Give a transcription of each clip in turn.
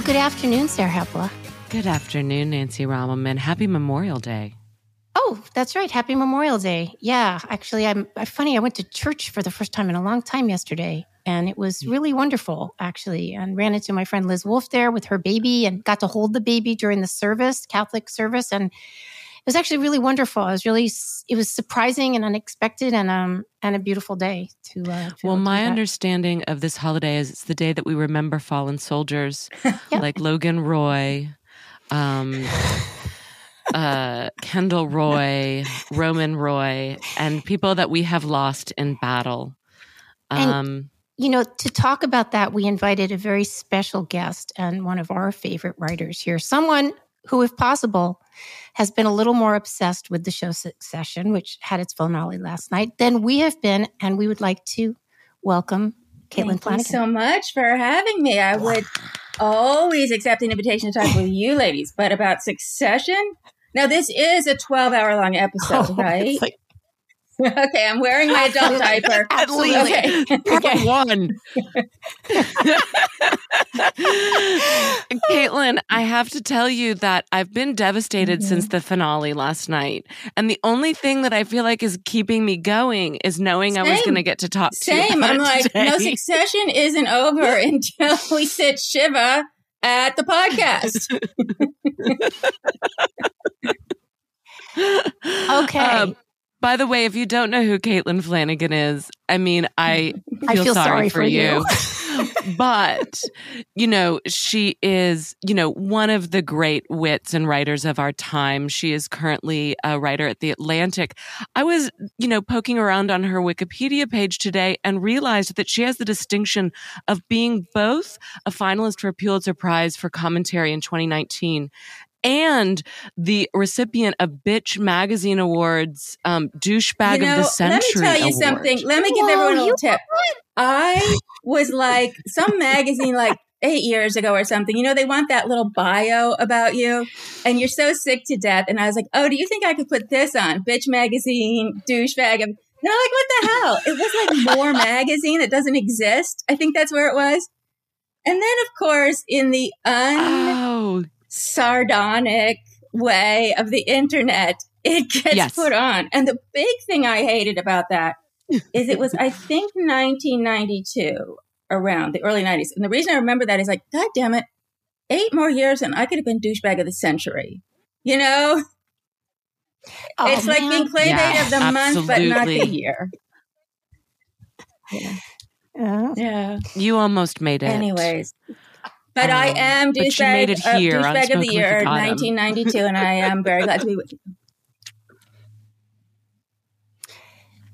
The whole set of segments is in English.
Well, good afternoon, Sarah Hepola. Good afternoon, Nancy Rommelmann. Happy Memorial Day. Oh, that's right. Happy Memorial Day. Yeah, actually, I'm funny. I went to church for the first time in a long time yesterday, and it was mm. really wonderful, actually. And ran into my friend Liz Wolf there with her baby and got to hold the baby during the service, Catholic service. And was actually really wonderful. It was really, it was surprising and unexpected and, um, and a beautiful day to, uh, to well, my understanding of this holiday is it's the day that we remember fallen soldiers like Logan Roy, um, uh, Kendall Roy, Roman Roy, and people that we have lost in battle. Um, and, you know, to talk about that, we invited a very special guest and one of our favorite writers here, someone who, if possible, has been a little more obsessed with the show Succession, which had its finale last night, than we have been. And we would like to welcome Caitlin Thank Flanagan. you so much for having me. I would always accept an invitation to talk with you ladies, but about Succession, now this is a 12 hour long episode, oh, right? Like, okay, I'm wearing my adult diaper. At least okay. okay. one. Caitlin, I have to tell you that I've been devastated mm-hmm. since the finale last night. And the only thing that I feel like is keeping me going is knowing Same. I was going to get to talk Same. to you. I'm like, today. no, succession isn't over until we sit Shiva at the podcast. okay. Um, by the way, if you don't know who Caitlin Flanagan is, I mean, I feel, I feel sorry, sorry, for, you. you. but, you know, she is, you know, one of the great wits and writers of our time. She is currently a writer at The Atlantic. I was, you know, poking around on her Wikipedia page today and realized that she has the distinction of being both a finalist for a Pulitzer Prize for commentary in 2019 and the recipient of Bitch Magazine Awards um, douchebag you know, of the century. Let me tell you award. something. Let me give Whoa, everyone a little tip. I was like some magazine like eight years ago or something. You know, they want that little bio about you, and you're so sick to death. And I was like, oh, do you think I could put this on Bitch Magazine douchebag? And no, like what the hell? It was like More Magazine that doesn't exist. I think that's where it was. And then, of course, in the un. Oh sardonic way of the internet, it gets yes. put on. And the big thing I hated about that is it was, I think, 1992 around the early 90s. And the reason I remember that is like, God damn it, eight more years and I could have been douchebag of the century. You know? Oh, it's man. like being playmate yeah, of the absolutely. month, but not the year. Yeah. yeah. You almost made it. Anyways, but um, I am douchebag, uh, douchebag of the year, 1992, and I am very glad to be with you.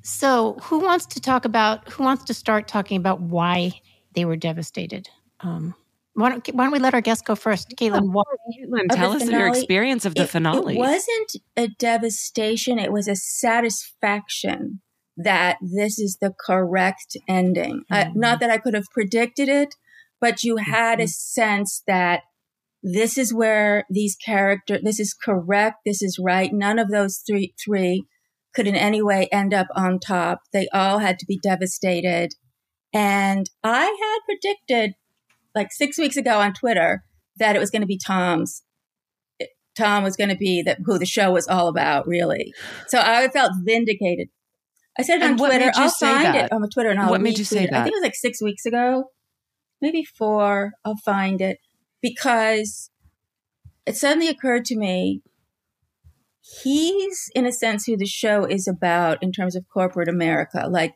So, who wants to talk about? Who wants to start talking about why they were devastated? Um, why don't, why don't we let our guest go first, Caitlin? Why? Caitlin, tell us finale, your experience of the it, finale. It wasn't a devastation; it was a satisfaction that this is the correct ending. Mm-hmm. Uh, not that I could have predicted it, but you had a mm-hmm. sense that this is where these characters, this is correct, this is right. None of those three, three could in any way end up on top. They all had to be devastated. And I had predicted like six weeks ago on Twitter that it was going to be Tom's. Tom was going to be that who the show was all about, really. So I felt vindicated. I said it on Twitter. I'll find that? it on Twitter and I'll What made you say it. that? I think it was like six weeks ago maybe four. I'll find it because it suddenly occurred to me he's, in a sense, who the show is about in terms of corporate America. Like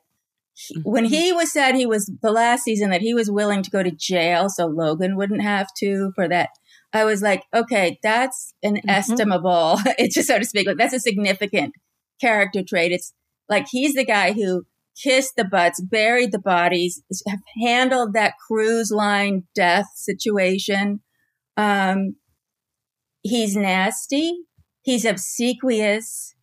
he, mm-hmm. when he was said he was the last season that he was willing to go to jail so Logan wouldn't have to for that. I was like, okay, that's an mm-hmm. estimable, it's just so to speak, like that's a significant character trait. It's like he's the guy who kissed the butts, buried the bodies, have handled that cruise line death situation. Um, he's nasty. He's obsequious.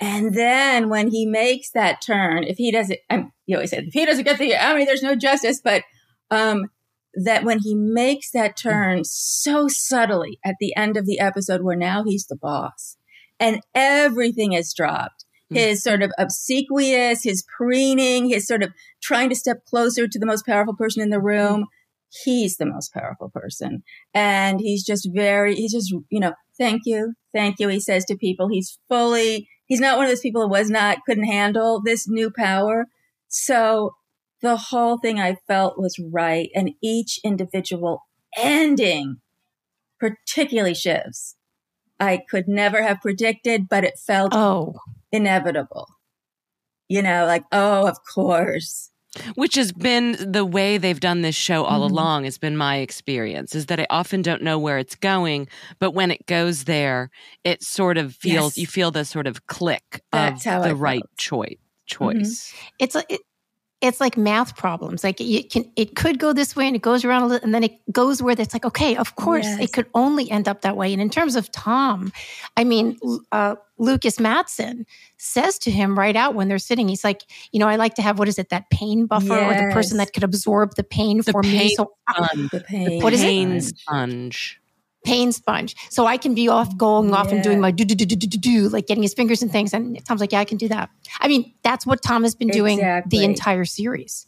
And then when he makes that turn, if he doesn't, um, you always said, if he doesn't get the Emmy, there's no justice. But um, that when he makes that turn so subtly at the end of the episode, where now he's the boss and everything is dropped Mm-hmm. his sort of obsequious, his preening, his sort of trying to step closer to the most powerful person in the room. Mm-hmm. he's the most powerful person. And he's just very, he's just, you know, thank you, thank you. He says to people, he's fully, he's not one of those people who was not, couldn't handle this new power. So the whole thing I felt was right. And each individual ending, particularly Shiv's, I could never have predicted, but it felt oh. Inevitable. You know, like, oh, of course which has been the way they've done this show all mm-hmm. along has been my experience is that I often don't know where it's going, but when it goes there, it sort of feels yes. you feel the sort of click That's of the right choice choice. Mm-hmm. It's it, it's like math problems. Like it can, it could go this way and it goes around a little, and then it goes where it's like, okay, of course, yes. it could only end up that way. And in terms of Tom, I mean, uh, Lukas Matsson says to him right out when they're sitting, he's like, you know, I like to have what is it, that pain buffer yes. or the person that could absorb the pain the for pain me. So sponge. the pain, what is pain it? sponge pain sponge. So I can be off going yeah. off and doing my do do do do do do like getting his fingers and things. And Tom's like, yeah, I can do that. I mean, that's what Tom has been doing exactly. the entire series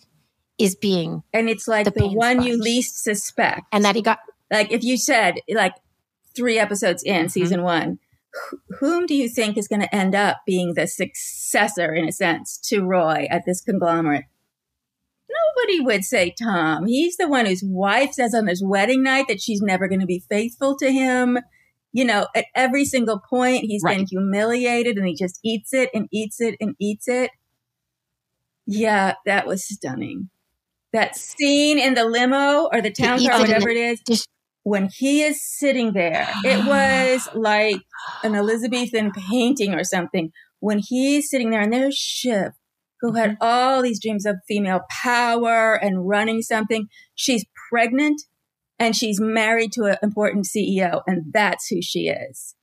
is being and it's like the, the one sponge. you least suspect and that he got like if you said like three episodes in mm-hmm. season one whom do you think is going to end up being the successor in a sense to roy at this conglomerate nobody would say Tom. He's the one whose wife says on his wedding night that she's never going to be faithful to him. You know, at every single point, he's right. been humiliated and he just eats it and eats it and eats it. Yeah, that was stunning. That scene in the limo or the town car, whatever it is, when he is sitting there, it was like an Elizabethan painting or something. When he's sitting there and there's Shiv who had mm-hmm. all these dreams of female power and running something. She's pregnant and she's married to an important CEO, and that's who she is.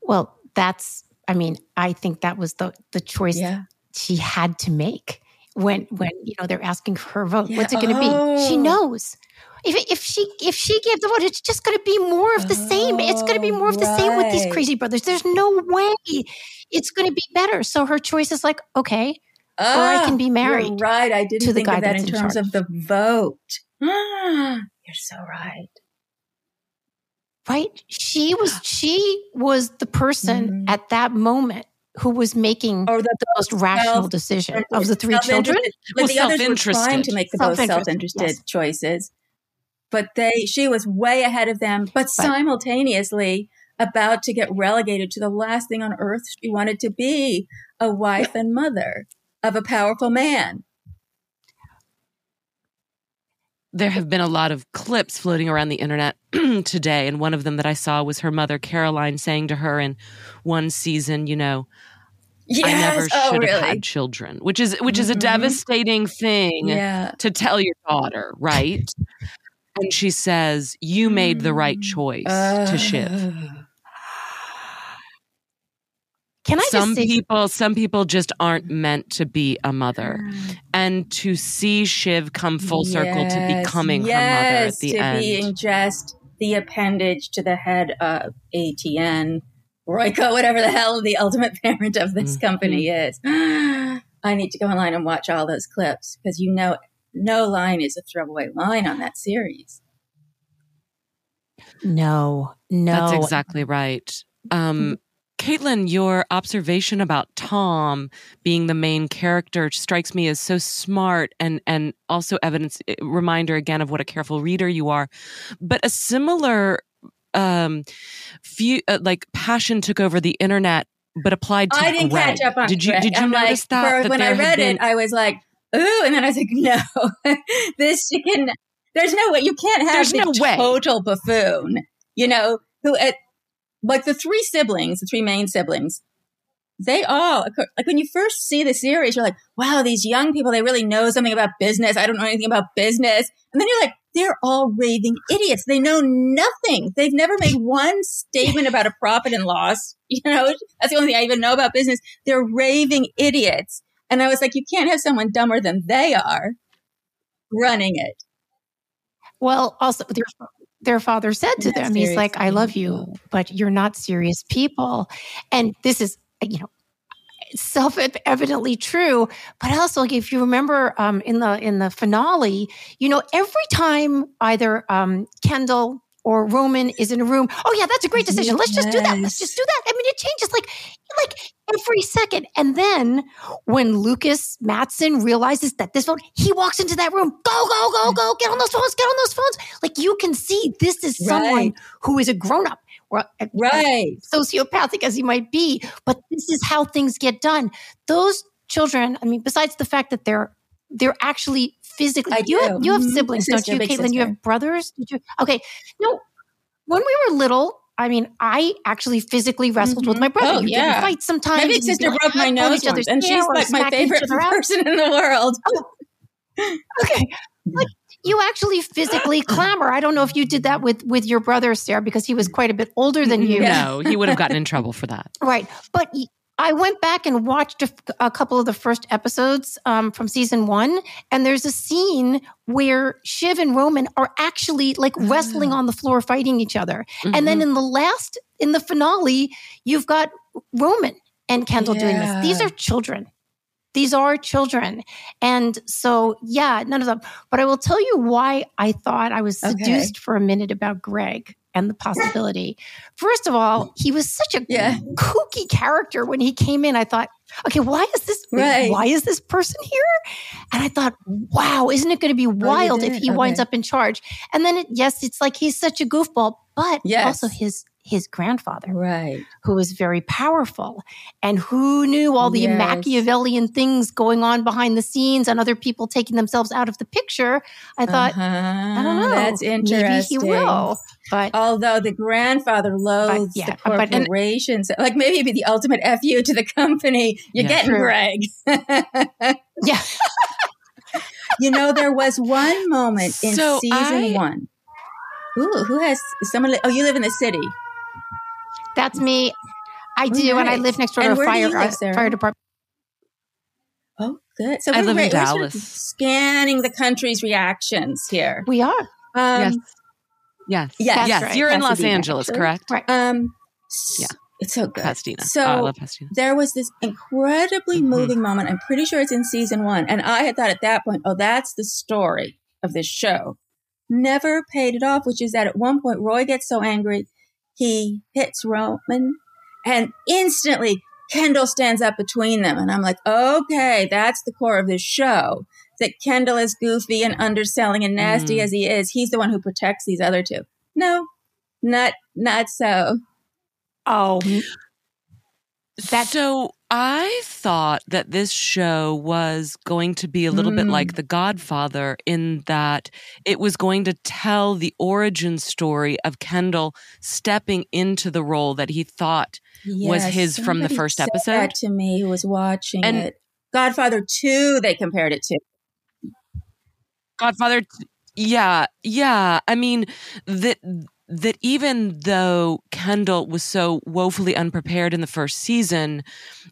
Well, that's, I mean, I think that was the, the choice yeah. she had to make when, when, you know, they're asking for her vote. Yeah. What's it going to oh. be? She oh. knows. If, if she if she gave the vote, it's just going to be more of the oh, same. It's going to be more of the right. same with these crazy brothers. There's no way it's going to be better. So her choice is like, okay, ah, or I can be married. right. I didn't think of that in, in terms charge. of the vote. you're so right. Right? She was she was the person mm-hmm. at that moment who was making or the, the most rational decision of the three children. But well, the others were trying to make the most self-interested yes. choices. But they she was way ahead of them, but simultaneously about to get relegated to the last thing on earth she wanted to be a wife and mother of a powerful man. There have been a lot of clips floating around the internet today, and one of them that I saw was her mother, Caroline, saying to her in one season, you know, Yes. I never oh, should have had children, which is which is a mm-hmm. devastating thing yeah. to tell your daughter, right? and she says, "You made the right choice uh, to Shiv." Can I some say- people some people just aren't meant to be a mother. Mm. And to see Shiv come full yes, circle to becoming yes, her mother at the to end. being just the appendage to the head of ATN, Royco, whatever the hell the ultimate parent of this mm-hmm. company is. I need to go online and watch all those clips because you know no line is a throwaway line on that series. No, no. That's exactly right. Um, Caitlin, your observation about Tom being the main character strikes me as so smart and and also evidence eh, reminder again of what a careful reader you are. But a similar um few uh, like passion took over the internet but applied to I didn't Greg. catch up on Did you Greg. did you I'm notice like, that, that? When I read been... it, I was like, ooh, and then I was like, no, this chicken. There's no way you can't have There's the no total buffoon. You know who at like the three siblings, the three main siblings, they all, like when you first see the series, you're like, wow, these young people, they really know something about business. I don't know anything about business. And then you're like, they're all raving idiots. They know nothing. They've never made one statement about a profit and loss. You know, that's the only thing I even know about business. They're raving idiots. And I was like, you can't have someone dumber than they are running it. Well, also, their father said to them, he's like, I love you, but you're not serious people. And this is, you know, self evidently true. But also, like, if you remember um, in the in the finale, you know, every time either um, Kendall or Roman is in a room. Oh yeah, that's a great decision. Let's just do that. Let's just do that. I mean, it changes like like every second. And then when Lukas Matsson realizes that this phone, he walks into that room. Go, go, go, go! Get on those phones. Get on those phones. Like you can see, this is someone Right. who is a grown up. Or Right. sociopathic as he might be, but this is how things get done. Those children, I mean, besides the fact that they're they're actually physically I you do. have you have Mhm. siblings, A don't you, big Caitlin? You have brothers? Did you okay. No. When we were little, I mean, I actually physically wrestled with Mhm. my brother. Oh, You get yeah. in fights sometimes. My big sister get broke my nose each once, and hair she's like my favorite person in the world. Okay. Like you actually physically clamor. I don't know if you did that with with your brother, Sarah, because he was quite a bit older than you. No, he would have gotten in trouble for that. Right. But y- I went back and watched a, f- a couple of the first episodes um, from season one, and there's a scene where Shiv and Roman are actually like wrestling on the floor, fighting each other. And then in the last, in the finale, you've got Roman and Kendall doing this. These are children. These are children. And so, yeah, none of them. But I will tell you why I thought I was Okay. seduced for a minute about Greg and the possibility. First of all, he was such a Yeah. kooky character when he came in. I thought, okay, why is this Right. why is this person here? And I thought, wow, isn't it going to be oh, wild if did? he winds up in charge? And then it, yes, it's like he's such a goofball, but Yes. also his his grandfather Right. who was very powerful and who knew all the Yes. Machiavellian things going on behind the scenes and other people taking themselves out of the picture. I thought, uh-huh. I don't know. That's interesting. Maybe he will. But Although the grandfather loathes yeah, the but- and- corporations, like maybe it'd be the ultimate fu to the company. You're Yeah. getting True. Greg. yeah, you know, there was one moment in So season I- one. Ooh, who has someone? Li- oh, you live in the city. that's me. I do, and I live next door And to a where do you fire live, uh, fire department. Oh, good. So I we're, live in we're sort of Dallas. scanning the country's reactions here. We are Um, yes. Yes. Yes. yes. right. You're in Los Angeles, actually. correct? right. Um, Yeah. it's so good. Pasadena. So oh, I love Pasadena. there was this incredibly Mhm. moving moment. I'm pretty sure it's in season one, and I had thought at that point, oh, that's the story of this show. Never paid it off, which is that at one point Roy gets so angry he hits Roman, and instantly Kendall stands up between them, and I'm like, okay, that's the core of this show. That Kendall is goofy and underselling and nasty Mm. as he is, he's the one who protects these other two. No, not not so. Oh, That- so I thought that this show was going to be a little bit Mm. like The Godfather in that it was going to tell the origin story of Kendall stepping into the role that he thought was his from the first said episode. That to me, who was watching And- it. Godfather Two, they compared it to. Godfather. Yeah, yeah. I mean that that even though Kendall was so woefully unprepared in the first season,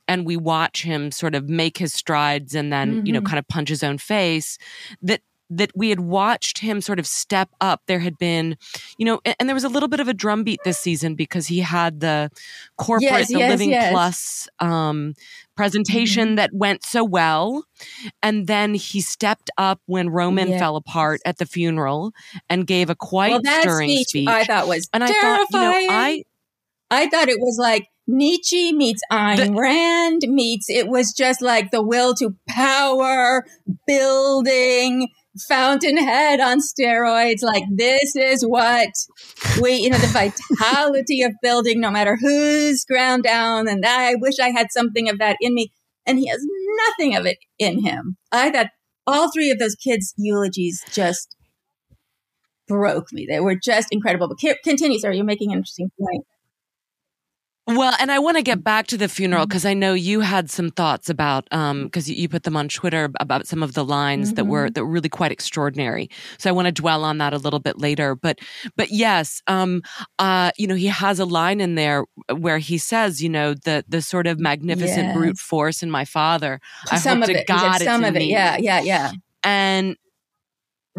and we watch him sort of make his strides and then you know Mhm. kind of punch his own face, that that we had watched him sort of step up. There had been, you know, and, and there was a little bit of a drumbeat this season because he had the corporate, Yes, the yes, Living yes. Plus um, presentation that went so well. And then he stepped up when Roman Yes. fell apart at the funeral and gave a quite well, that stirring speech, speech. I thought was and I thought, you know, I I thought it was like Nietzsche meets Ayn Rand meets. It was just like the will to power, building, fountainhead on steroids. Like this is what we, you know, the vitality of building, no matter who's ground down. And I wish I had something of that in me. And he has nothing of it in him. I thought all three of those kids' eulogies just broke me. They were just incredible. But continue, sir. You're making an interesting point. Well, and I want to get back to the funeral Mm-hmm. because I know you had some thoughts about um because you, you put them on Twitter about some of the lines that Mm-hmm. were that were really quite extraordinary. So I want to dwell on that a little bit later. But but yes, um uh you know he has a line in there where he says you know the the sort of magnificent brute force in my father. I some hope of to it. God some of it. me. Yeah, yeah, yeah. and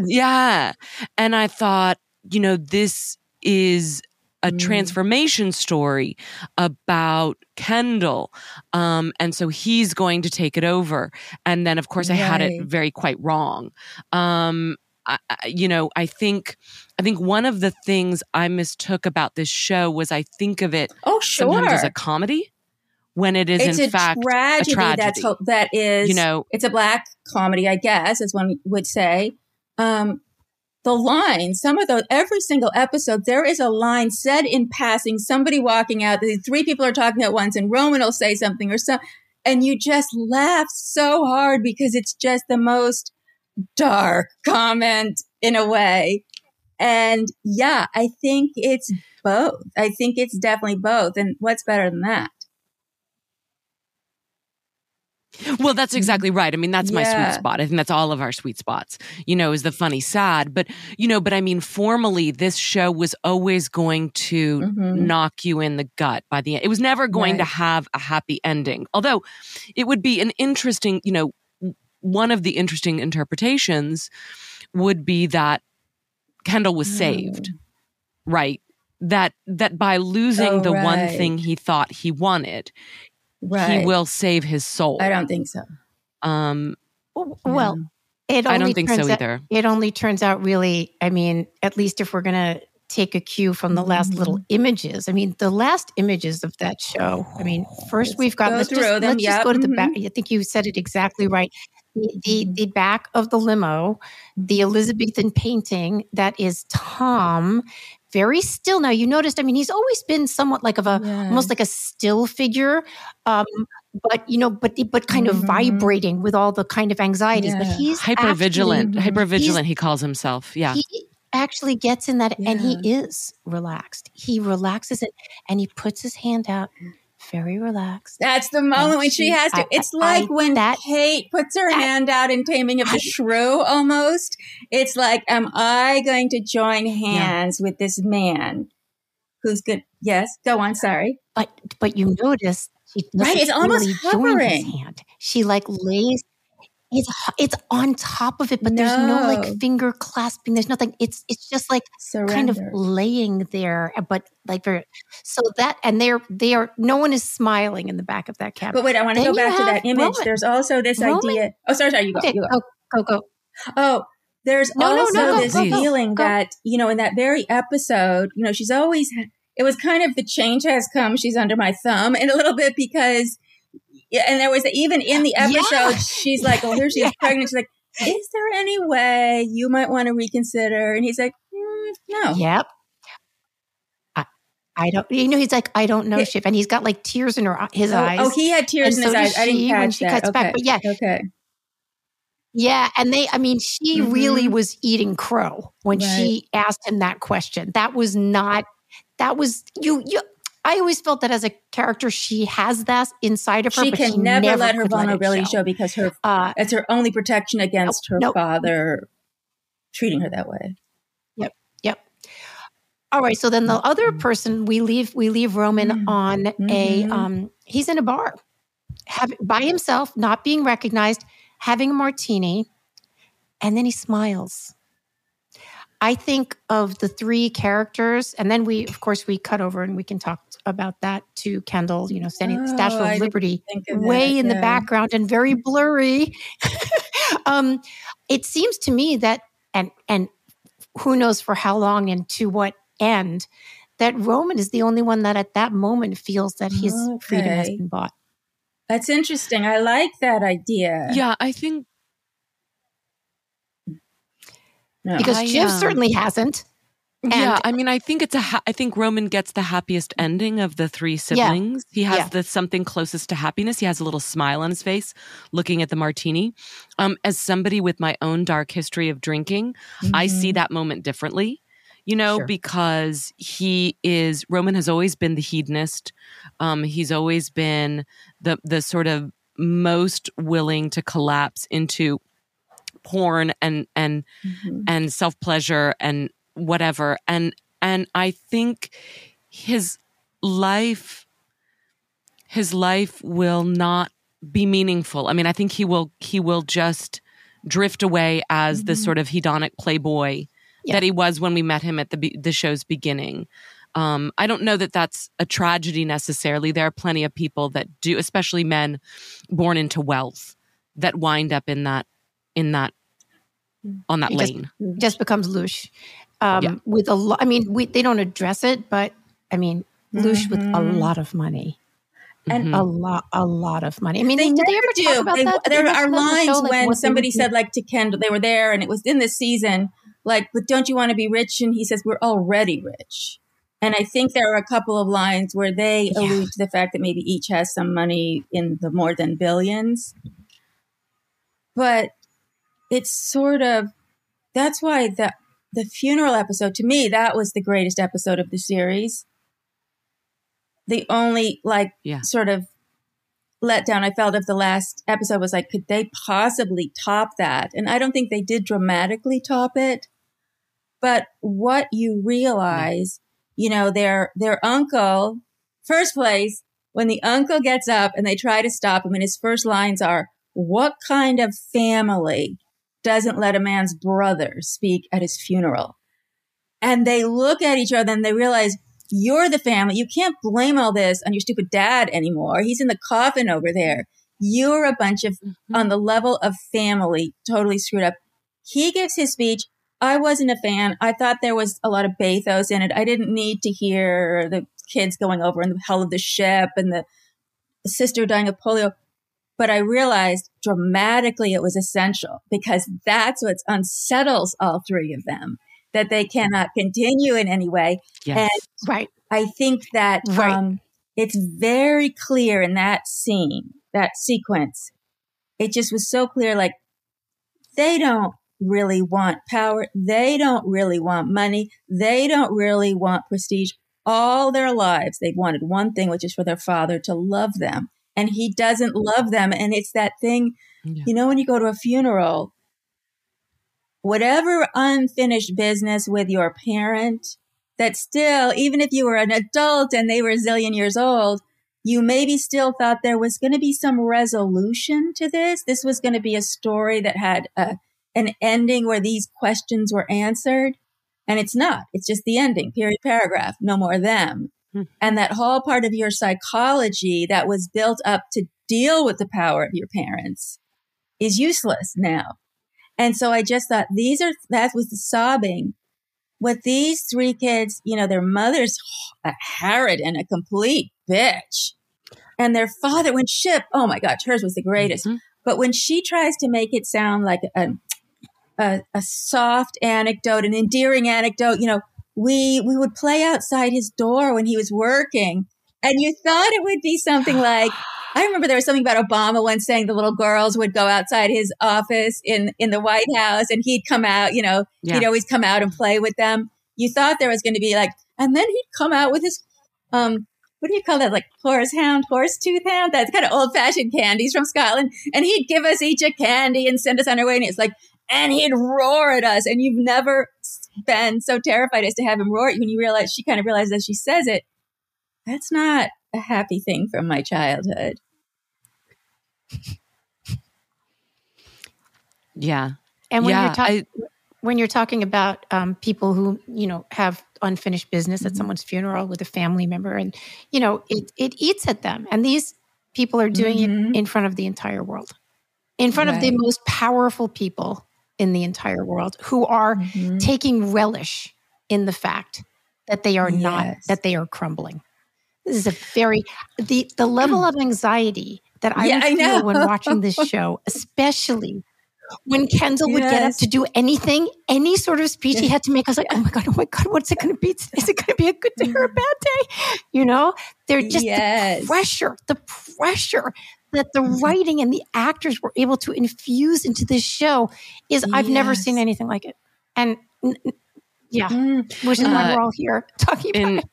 yeah and i thought you know this is a Mm. transformation story about Kendall. Um, and so he's going to take it over. And then, of course, I had it very quite wrong. Um, I, you know, I think, I think one of the things I mistook about this show was I think of it Oh, sure. sometimes as a comedy when it is it's in fact tragedy, a tragedy. that's that is you know, it's a black comedy, I guess, as one would say. Um, the line, some of those, every single episode, there is a line said in passing, somebody walking out, three people are talking at once, and Roman will say something or some, and you just laugh so hard because it's just the most dark comment in a way. And yeah, I think it's both. I think it's definitely both. And what's better than that? Well, that's exactly right. I mean, that's my Yeah. sweet spot. I think that's all of our sweet spots, you know, is the funny sad. But, you know, but I mean, formally, this show was always going to Mhm. knock you in the gut by the end. It was never going to have a happy ending. Although it would be an interesting, you know, one of the interesting interpretations would be that Kendall was saved, right? That that by losing Oh, the one thing he thought he wanted, Right. he will save his soul. I don't think so. Um, Well, it only I don't think so out- either. it only turns out really, I mean, at least if we're going to take a cue from the last Mm-hmm. little images. I mean, the last images of that show. I mean, first we've got go let's just them. let's just go to the mhm. back. I think you said it exactly right. The, the Mhm. the back of the limo, the Elizabethan painting that is Tom, very still. Now you noticed. I mean, he's always been somewhat like of a Yeah. almost like a still figure, um, but you know, but but kind of Mhm. vibrating with all the kind of anxieties. But he's hyper vigilant, hyper vigilant. He calls himself. Yeah, he actually gets in that and he is relaxed. He relaxes it and he puts his hand out very relaxed. That's the moment when she she- has to. I- it's I- like I- when that- Kate puts her that- hand out in Taming of the Shrew almost. It's like, am I going to join hands with this man who's good? Yes, go on. Sorry. But but you notice she Right, it's almost really hovering. hand. She like lays it's it's on top of it, but there's no No. like finger clasping. There's nothing. It's it's just like Surrender. kind of laying there, uh, but like very so that and they're they are no one is smiling in the back of that cab. But wait, I want to go back to that image. Roman. There's also this Roman- idea. Oh, sorry, sorry. You go. okay, You go. go go go. Oh, there's No, no, also no, go, this go, go, feeling go. that, you know, in that very episode, you know, she's always, it was kind of the change has come, she's under my thumb, and a little bit because, yeah, and there was even in the episode, Yeah. she's like, oh, here she is pregnant. She's like, is there any way you might want to reconsider? And he's like, mm, no. Yep. I, I don't. You know, he's like, I don't know. Shiv, and he's got like tears in her his Oh, eyes. oh, he had tears And in so his eyes. I didn't catch when she that. cuts okay. back, but yeah. Okay. yeah, and they. I mean, she Mhm. really was eating crow when she asked him that question. That was not. That was you. You. I always felt that as a character, she has that inside of her. She but can she never, never let her could let vulnerability show. show because her Uh, it's her only protection against her Nope. father treating her that way. Yep. Yep. All right. So then the other person we leave we leave Roman Mhm. on a Mhm. um he's in a bar. Have, by himself, not being recognized, having a martini, and then he smiles. I think of the three characters, and then we, of course, we cut over and we can talk about that to Kendall, you know, standing at the Statue Oh, I of Liberty, of way that, in the background and very blurry. um, it seems to me that, and and who knows for how long and to what end, that Roman is the only one that at that moment feels that his freedom has been bought. That's interesting. I like that idea. yeah. I think No. Because I, Shiv um, certainly hasn't. yeah. I mean, I think it's a. Ha- I think Roman gets the happiest ending of the three siblings. Yeah. He has Yeah. the something closest to happiness. He has a little smile on his face, looking at the martini. Um, as somebody with my own dark history of drinking, I see Mhm. that moment differently. You know, Sure. because he is Roman has always been the hedonist. Um, he's always been the the sort of most willing to collapse into porn and and Mhm. and self pleasure and whatever. And and I think his life his life will not be meaningful. I mean, I think he will he will just drift away as the Mhm. sort of hedonic playboy Yeah. that he was when we met him at the the show's beginning. Um, I don't know that that's a tragedy necessarily. There are plenty of people that do, especially men born into wealth, that wind up in that in that on that It lane. just becomes louche. Um, Yeah. With a lot, I mean, we, they don't address it, but I mean, louche with a Mhm. lot of money, And Mhm. a lot, a lot of money. I mean, they did they ever do. talk about They- that? There they are mention that in the lines show, like, when what somebody said, like to Kendall, they were there, and it was in the season. Like, but don't you want to be rich? And he says, "We're already rich." And I think there are a couple of lines where they Yeah. allude to the fact that maybe each has some money in the more than billions. But it's sort of that's why the the funeral episode to me that was the greatest episode of the series. The only like Yeah. sort of letdown I felt of the last episode was like, could they possibly top that? And I don't think they did dramatically top it. But what you realize, you know, their their uncle, first place, when the uncle gets up and they try to stop him, and his first lines are, What kind of family doesn't let a man's brother speak at his funeral? And they look at each other and they realize you're the family. You can't blame all this on your stupid dad anymore. He's in the coffin over there. You're a bunch of, mm-hmm. on the level of family, totally screwed up. He gives his speech. I wasn't a fan. I thought there was a lot of bathos in it. I didn't need to hear the kids going over in the hull of the ship and the sister dying of polio. But I realized dramatically it was essential because that's what unsettles all three of them, that they cannot continue in any way. Yes. right. I think that Right. um, it's very clear in that scene, that sequence. It just was so clear like, they don't really want power. They don't really want money. They don't really want prestige. All their lives, they've wanted one thing, which is for their father to love them. And he doesn't love them. And it's that thing, Yeah. you know, when you go to a funeral, whatever unfinished business with your parent, that still, even if you were an adult and they were a zillion years old, you maybe still thought there was going to be some resolution to this. This was going to be a story that had a, an ending where these questions were answered. And it's not. It's just the ending, period, paragraph, no more them. Hmm. And that whole part of your psychology that was built up to deal with the power of your parents is useless now. And so I just thought these are, that was the sobbing. With these three kids, you know, their mother's a harrod and a complete bitch. And their father, when Shiv, oh my gosh, hers was the greatest. Mhm. But when she tries to make it sound like a, a, a soft anecdote, an endearing anecdote, you know, we, we would play outside his door when he was working. And you thought it would be something like, I remember there was something about Obama once saying the little girls would go outside his office in, in the White House and he'd come out, you know, Yeah. he'd always come out and play with them. You thought there was going to be like, and then he'd come out with his, um, what do you call that? Like horse hound, horse tooth hound? That's kind of old fashioned candies from Scotland. And he'd give us each a candy and send us on our way. And it's like, and he'd roar at us. And you've never been so terrified as to have him roar at you when you realize she kind of realizes as she says it, that's not a happy thing from my childhood. Yeah. And when yeah. you're talking, I- when you're talking about um, people who you know have unfinished business at Mhm. someone's funeral with a family member, and you know it it eats at them, and these people are doing Mhm. it in front of the entire world, in front of the most powerful people in the entire world, who are Mhm. taking relish in the fact that they are not that they are crumbling. This is a very the the level of anxiety that I Yeah, I feel when watching this show, especially when Kendall would get up to do anything, any sort of speech he had to make. I was like, oh my god, oh my god, what's it going to be? Is it going to be a good day or a bad day? You know, they're just Yes. the pressure, the pressure that the writing and the actors were able to infuse into this show is I've never seen anything like it. And n- n- yeah, Mm. which is why Uh, we're all here talking about in it.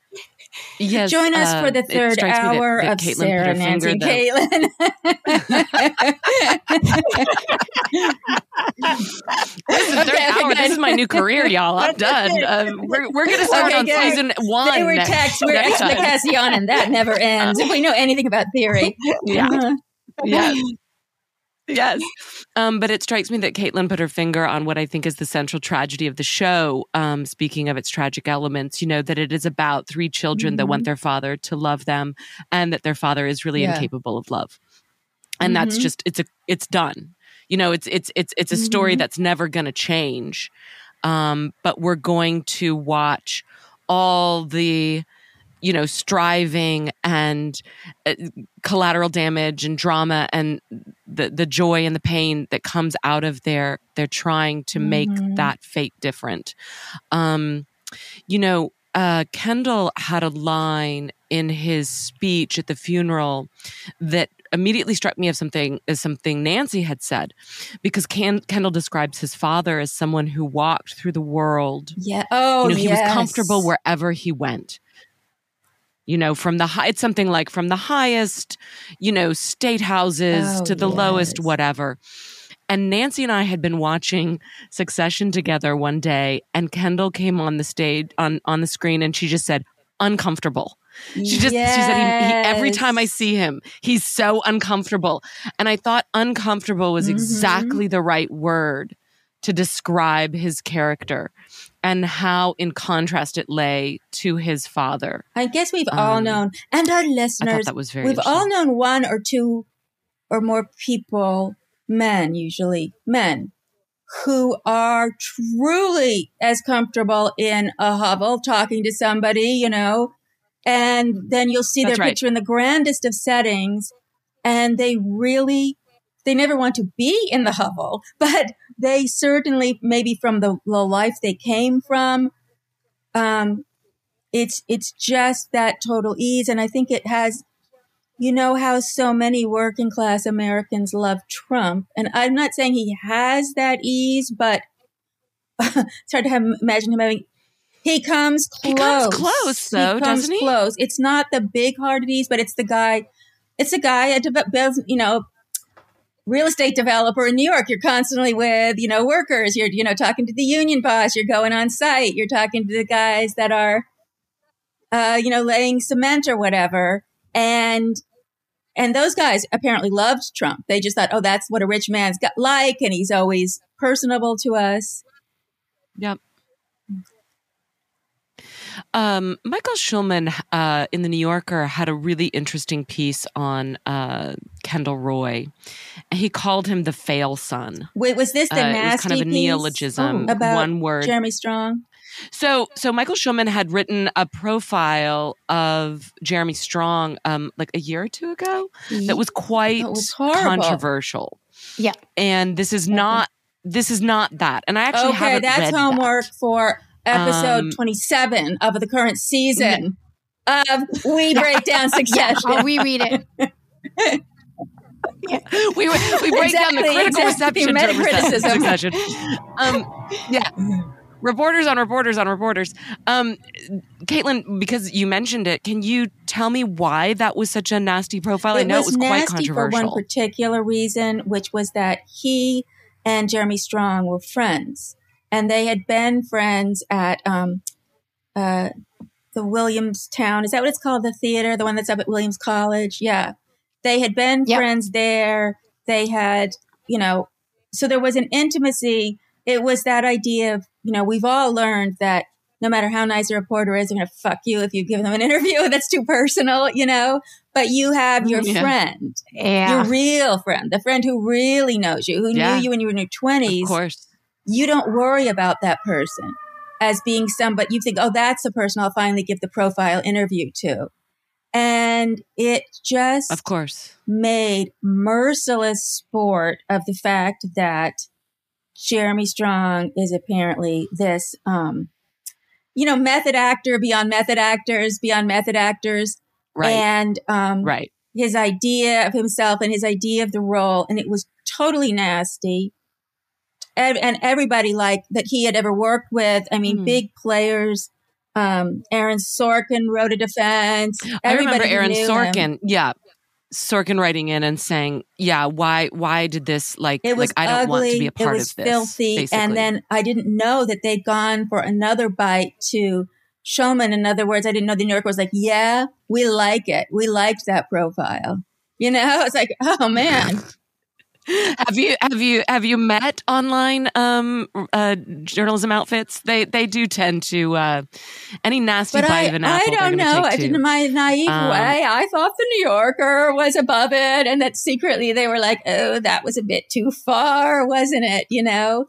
yes, Join us uh, for the third strikes me that- hour that of Caitlin put Sarah, Nancy, and finger, This is the third Okay, okay, hour. This is my new career, y'all. I'm done. Um, we're we're going to start Okay, on good. season one. they were next, text. We're next time. explicación, and that never ends. If we know anything about theory, Yeah. Uh-huh. Yes. yes. Um, but it strikes me that Caitlin put her finger on what I think is the central tragedy of the show. Um, speaking of its tragic elements, you know, that it is about three children mm-hmm. that want mm-hmm. their father to love them and that their father is really yeah. incapable of love. And mm-hmm. that's just, it's a, it's done. You know, it's, it's, it's, it's a story mm-hmm. that's never going to change. Um, but we're going to watch all the, you know, striving and uh, collateral damage and drama and the the joy and the pain that comes out of their they're trying to make mm-hmm. that fate different. Um, you know, uh, Kendall had a line in his speech at the funeral that immediately struck me of something as something Nancy had said, because Ken, Kendall describes his father as someone who walked through the world. Yeah. Oh, you know, he yes. was comfortable wherever he went you know, from the high, it's something like from the highest, you know, state houses oh, to the yes. lowest, whatever. And Nancy and I had been watching Succession together one day, and Kendall came on the stage on on the screen, and she just said, "Uncomfortable." She just yes. she said he, he, every time I see him, he's so uncomfortable, and I thought uncomfortable was mm-hmm. exactly the right word to describe his character and how in contrast it lay to his father. I guess we've um, all known, and our listeners, that was very we've all known one or two or more people, men usually, men, who are truly as comfortable in a hovel talking to somebody, you know, and then you'll see That's their right. picture in the grandest of settings, and they really they never want to be in the hovel, but they certainly, maybe from the, the life they came from, um, it's it's just that total ease, and I think it has. You know how so many working class Americans love Trump, and I'm not saying he has that ease, but it's hard to have, imagine him having he comes close. He comes close, though, he comes doesn't he? Close. It's not the big hearted ease, but it's the guy. It's a guy, a you know, real estate developer in New York, you're constantly with, you know, workers. You're, you know, talking to the union boss. You're going on site. You're talking to the guys that are, uh, you know, laying cement or whatever. And, and those guys apparently loved Trump. They just thought, oh, that's what a rich man's got like. And he's always personable to us. Yep. Um, Michael Schulman uh, in the New Yorker had a really interesting piece on uh, Kendall Roy. He called him the fail son. Wait, was this the uh, nasty kind of a neologism, oh, about one word. Jeremy Strong. So, so Michael Schulman had written a profile of Jeremy Strong, um, like a year or two ago, that was quite that was controversial. Yeah, and this is not this is not that. And I actually okay, haven't that's homework that. for episode um, 27 of the current season yeah. of We Break Down Succession. yeah, we read it. yeah. we, we break exactly, down the critical exactly. reception to succession. Um, yeah. Reporters on reporters on reporters. Um, Caitlin, because you mentioned it, can you tell me why that was such a nasty profile? It I know was it was quite controversial. for one particular reason, which was that he and Jeremy Strong were friends and they had been friends at um, uh, the Williamstown. Is that what it's called? The theater, the one that's up at Williams College. Yeah, they had been yep. friends there. They had, you know, so there was an intimacy. It was that idea of, you know, we've all learned that no matter how nice a reporter is, they're going to fuck you if you give them an interview that's too personal, you know. But you have your yeah. friend, yeah. your real friend, the friend who really knows you, who yeah. knew you when you were in your twenties. You don't worry about that person as being somebody you think, oh, that's the person I'll finally give the profile interview to. And it just, of course, made merciless sport of the fact that Jeremy Strong is apparently this, um, you know, method actor beyond method actors, beyond method actors. Right. And, um, right. his idea of himself and his idea of the role. And it was totally nasty and everybody like that he had ever worked with. I mean, mm. big players. Um, Aaron Sorkin wrote a defense. Everybody I remember Aaron Sorkin. Him. Yeah. Sorkin writing in and saying, "Yeah, why? Why did this? Like, it was like, I don't ugly, want to be a part it was of this." Filthy, basically. and then I didn't know that they'd gone for another bite to Schulman. In other words, I didn't know the New Yorker was like, "Yeah, we like it. We liked that profile." You know, it's like, oh man, have you have you have you met online um, uh, journalism outfits? They they do tend to uh, any nasty but bite I, of an apple. I don't know. I did in my naive um, way, I thought the New Yorker was above it, and that secretly they were like, "Oh, that was a bit too far, wasn't it?" You know.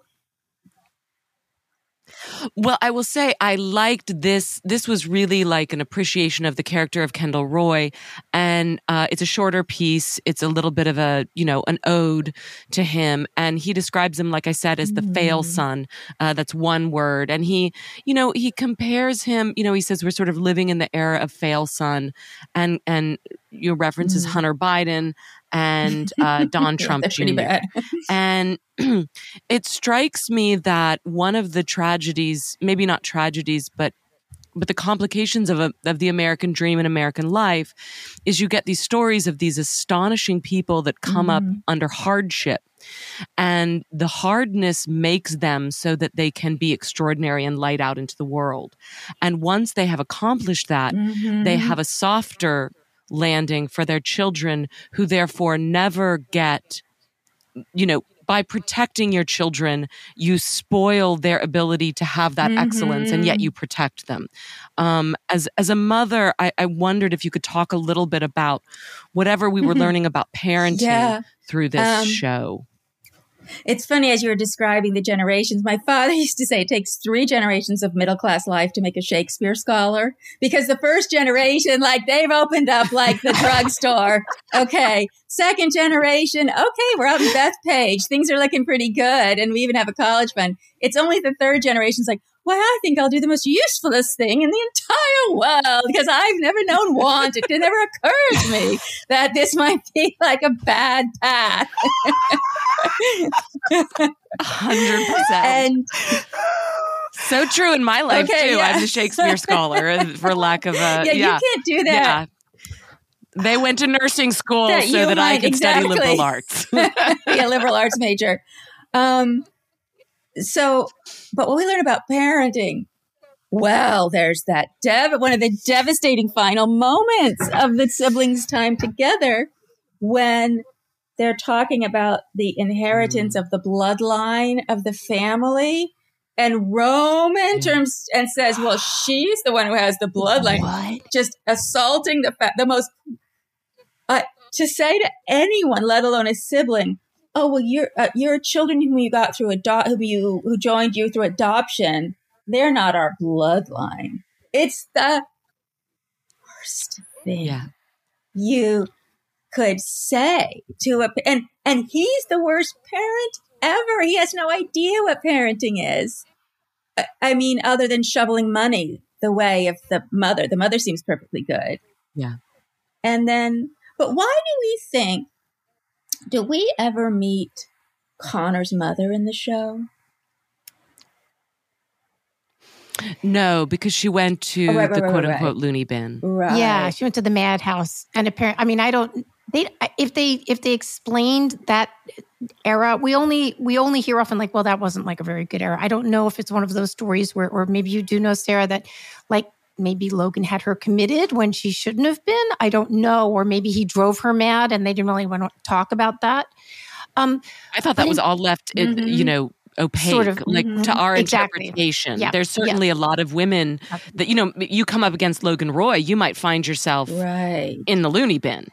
Well, I will say I liked this. This was really like an appreciation of the character of Kendall Roy, and uh, it's a shorter piece. It's a little bit of a you know an ode to him, and he describes him, like I said, as the mm. fail son. Uh, that's one word, and he you know he compares him. You know, he says we're sort of living in the era of fail son, and and you know, references mm. Hunter Biden and uh, Don Trump Jr. and it strikes me that one of the tragedies, maybe not tragedies, but but the complications of a, of the American dream and American life is you get these stories of these astonishing people that come mm-hmm. up under hardship and the hardness makes them so that they can be extraordinary and light out into the world. And once they have accomplished that, mm-hmm. they have a softer landing for their children who therefore never get, you know, by protecting your children, you spoil their ability to have that mm-hmm. excellence, and yet you protect them. Um, as as a mother, I, I, wondered if you could talk a little bit about whatever we were mm-hmm. learning about parenting yeah. through this um, show. It's funny as you were describing the generations. My father used to say it takes three generations of middle class life to make a Shakespeare scholar because the first generation, like they've opened up like the drugstore. Okay. Second generation. Okay. We're out in Bethpage. Things are looking pretty good. And we even have a college fund. It's only the third generation's like, why, I think I'll do the most usefulest thing in the entire world because I've never known want. It never occurred to me that this might be like a bad path. Hundred percent. And so true in my life okay, too. Yeah. I'm a Shakespeare scholar uh, for lack of a yeah, yeah. You can't do that. Yeah. They went to nursing school that so that might, I could exactly. study liberal arts. yeah, liberal arts major. Um, so, but what we learn about parenting, well, there's that dev one of the devastating final moments of the siblings' time together when they're talking about the inheritance mm. of the bloodline of the family. And Roman yeah. turns and says, "Well, she's the one who has the bloodline." What? Just assaulting the fa- the most uh, to say to anyone, let alone a sibling, oh well your uh, your children who you got through adopt who you who joined you through adoption they're not our bloodline it's the worst thing yeah. you could say to a and and he's the worst parent ever he has no idea what parenting is i mean other than shoveling money the way of the mother the mother seems perfectly good yeah and then but why do we think do we ever meet Connor's mother in the show? No, because she went to oh, right, right, the right, quote unquote loony bin. Right. Yeah, she went to the madhouse, and apparently, I mean, I don't. They if they if they explained that era, we only we only hear often like, well, that wasn't like a very good era. I don't know if it's one of those stories where, or maybe you do know Sarah that like maybe Logan had her committed when she shouldn't have been. I don't know. Or maybe he drove her mad and they didn't really want to talk about that. Um, I thought that was all left, mm-hmm. you know, opaque, sort of, like mm-hmm. to our exactly. interpretation. Yeah. There's certainly yeah. a lot of women that, you know, you come up against Logan Roy, you might find yourself right. in the loony bin.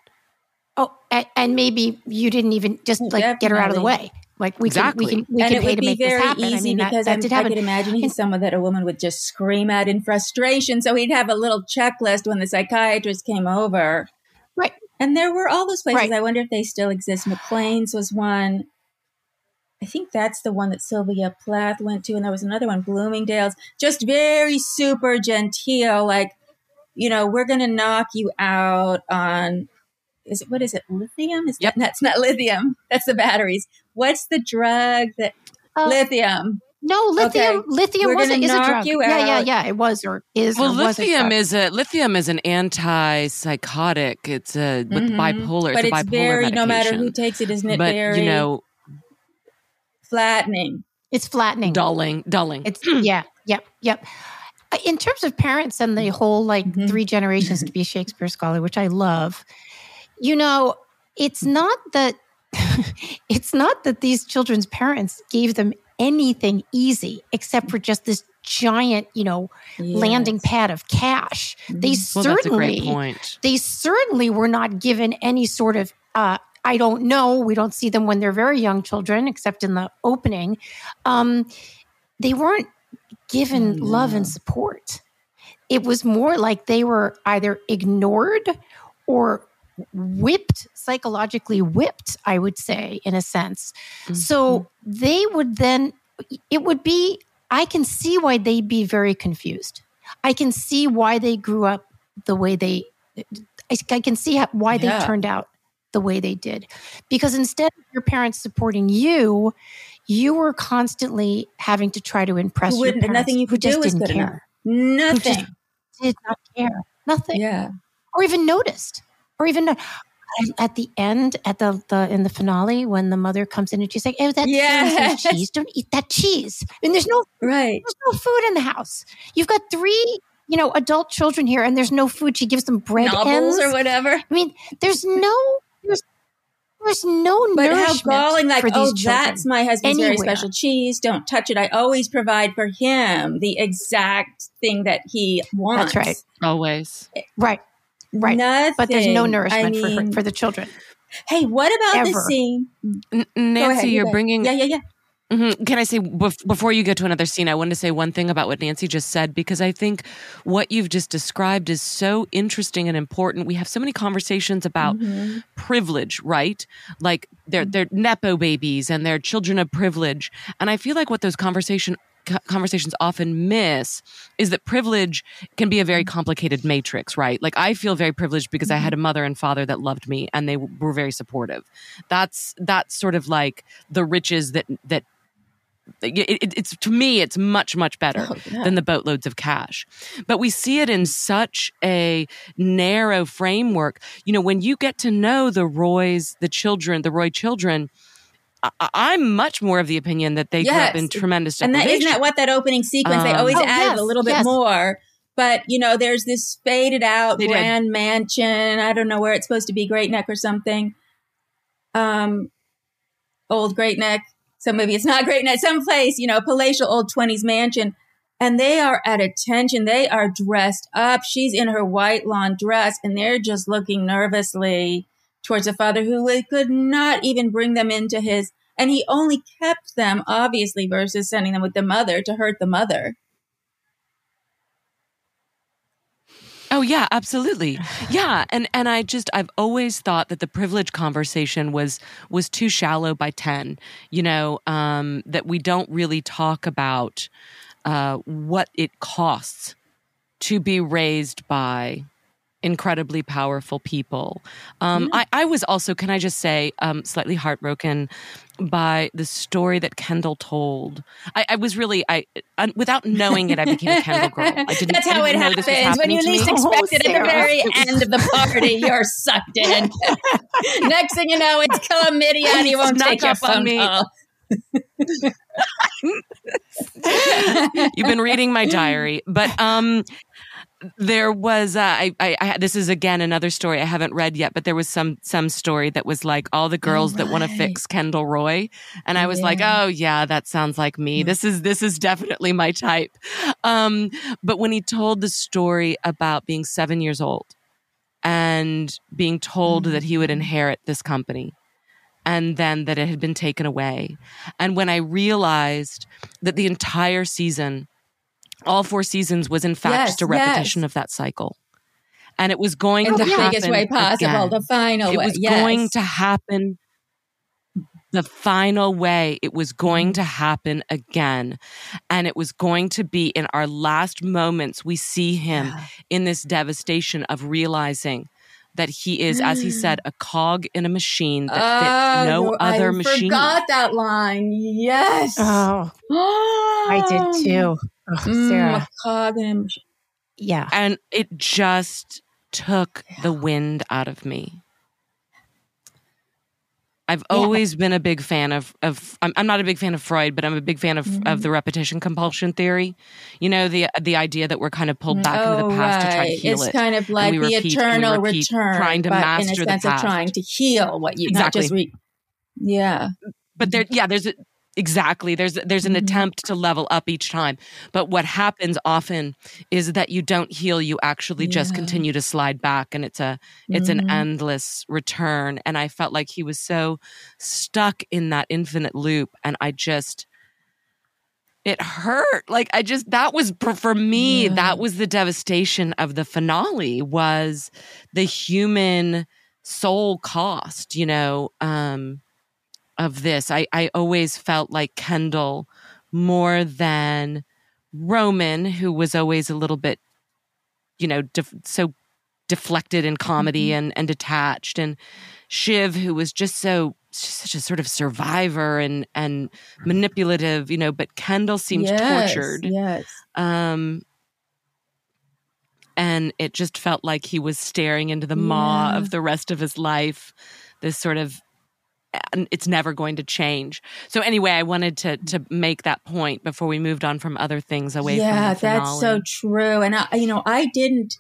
Oh, and, and maybe you didn't even just like Definitely. get her out of the way. Like we exactly. can, we can, we and can it would be very easy I mean, because that, that I could imagine he's someone that a woman would just scream at in frustration. So he'd have a little checklist when the psychiatrist came over. Right. And there were all those places. Right. I wonder if they still exist. McLean's was one. I think that's the one that Sylvia Plath went to, and there was another one, Bloomingdale's. Just very super genteel, like, you know, we're going to knock you out on is it what is it lithium? Is yep. that, that's not lithium. That's the batteries. What's the drug that uh, lithium? No lithium okay. lithium We're wasn't is a drug. yeah yeah yeah it was or is well or lithium a is a lithium is an antipsychotic. It's a with mm-hmm. bipolar but it's, it's very medication. no matter who takes it isn't it but, very you know flattening. It's flattening. Dulling dulling. It's yeah yep yep. In terms of parents and the whole like mm-hmm. three generations to be a Shakespeare scholar, which I love, you know, it's not that it's not that these children's parents gave them anything easy except for just this giant, you know, yes. landing pad of cash. Mm-hmm. They well, certainly they certainly were not given any sort of uh, I don't know. We don't see them when they're very young children, except in the opening. Um, they weren't given oh, love and support. It was more like they were either ignored or whipped, psychologically whipped, I would say, in a sense. Mm-hmm. So they would then, it would be, I can see why they'd be very confused. I can see why they grew up the way they, I, I can see how, why yeah. they turned out the way they did. Because instead of your parents supporting you, you were constantly having to try to impress your parents. Nothing you could do was good care. enough. Nothing. did not care. Nothing. Yeah. Or even noticed. Or even um, at the end, at the, the in the finale, when the mother comes in and she's like, "Oh, that yes. cheese! Don't eat that cheese." And there's no right. There's no food in the house. You've got three you know, adult children here and there's no food. She gives them bread Novels ends or whatever. I mean, there's no there's, there's no but how galling! Like, oh, that's my husband's Anywhere. very special cheese. Don't touch it. I always provide for him the exact thing that he wants. That's right. Always. Right. Right. Nothing. But there's no nourishment I mean, for, for the children. Hey, what about Ever. the scene? N- Nancy, you're bringing. Yeah, yeah, yeah. Mm-hmm. Can I say before you get to another scene, I wanted to say one thing about what Nancy just said because I think what you've just described is so interesting and important. We have so many conversations about mm-hmm. privilege, right? Like they're they're nepo babies and they're children of privilege, and I feel like what those conversation conversations often miss is that privilege can be a very complicated matrix, right? Like I feel very privileged because I had a mm-hmm. mother and father that loved me and they were very supportive. That's that's sort of like the riches that that it, it, it's to me it's much much better oh, yeah. than the boatloads of cash but we see it in such a narrow framework you know when you get to know the roys the children the roy children I, am much more of the opinion that they yes. grew up in tremendous And that isn't that what that opening sequence? Um, they always oh, added yes, a little bit yes. more. But you know, there's this faded out they grand did. mansion. I don't know where it's supposed to be, Great Neck or something. Um, old Great Neck. So maybe it's not Great Neck. Someplace, you know, palatial old twenties mansion. And they are at attention. They are dressed up. She's in her white lawn dress, and they're just looking nervously towards a father who could not even bring them into his, and he only kept them, obviously, versus sending them with the mother to hurt the mother. Oh yeah, absolutely. Yeah, and and I just I've always thought that the privilege conversation was was too shallow by 10. You know, um that we don't really talk about uh what it costs to be raised by incredibly powerful people. Um, I, I, was also, can I just say, um, slightly heartbroken by the story that Kendall told. I, I was really, I without knowing it, I became a Kendall girl. I didn't. That's how it happens when you least expect it. At the very end of the party, you're sucked in. Next thing you know, it's chlamydia, and you won't take your phone call. You've been reading my diary, but um, there was uh, I, I, I, this is again another story I haven't read yet, but there was some some story that was like all the girls oh, right. that want to fix Kendall Roy, and I was yeah. like, oh yeah, that sounds like me. Mm-hmm. This is this is definitely my type. Um, but when he told the story about being seven years old and being told mm-hmm. that he would mm-hmm. inherit this company. And then that it had been taken away. And when I realized that the entire season all four seasons was in fact yes, just a repetition yes. of that cycle. And it was going in to the happen biggest way possible, again. the final it way. It was yes. going to happen the final way. It was going to happen again. And it was going to be in our last moments. We see him yeah. in this devastation of realizing that he is, as he said, mm. a cog in a machine that fits oh, no oh, other I machine. I forgot that line. Yes. Oh, I did too. Oh, mm, Sarah. cog in a machine. Yeah. And it just took yeah. the wind out of me. I've yeah. always been a big fan of of I'm, I'm, not a big fan of Freud, but I'm a big fan of mm-hmm. of the repetition compulsion theory. You know the the idea that we're kind of pulled back oh, into the past right. to try to heal it's it. It's kind of like the repeat, eternal return, trying to master in a sense the past. of trying to heal what you exactly. not just re- Yeah. But there, yeah, there's a, exactly there's there's an mm-hmm. attempt to level up each time but what happens often is that you don't heal you actually yeah. just continue to slide back and it's a it's mm-hmm. an endless return and i felt like he was so stuck in that infinite loop and i just it hurt like i just that was for me yeah. that was the devastation of the finale was the human soul cost you know um of this i i always felt like kendall more than roman who was always a little bit you know def- so deflected in comedy mm-hmm. and and detached and shiv who was just so such a sort of survivor and and manipulative, you know, but Kendall seemed yes, tortured. Yes. Um and it just felt like he was staring into the yeah. maw of the rest of his life. This sort of it's never going to change. So anyway, I wanted to to make that point before we moved on from other things away yeah, from Yeah, that's so true. And I you know, I didn't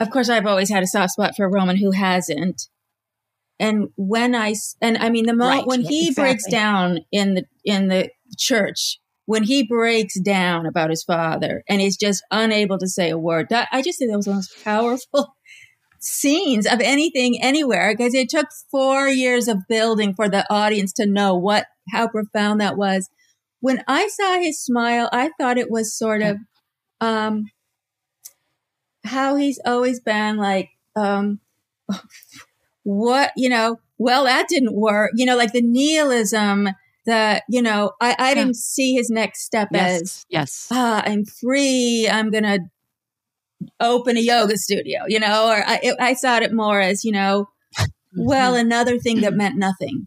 of course I've always had a soft spot for a Roman who hasn't and when I and I mean the moment right, when he exactly. breaks down in the in the church, when he breaks down about his father and is just unable to say a word, that I just think that was the most powerful scenes of anything anywhere because it took four years of building for the audience to know what how profound that was. When I saw his smile, I thought it was sort of um, how he's always been like um, what, you know, well, that didn't work. You know, like the nihilism, the, you know, I, I didn't see his next step yes, as, yes, ah, I'm free. I'm going to open a yoga studio, you know, or I, it, I saw it more as, you know, well, mm-hmm. another thing that meant nothing.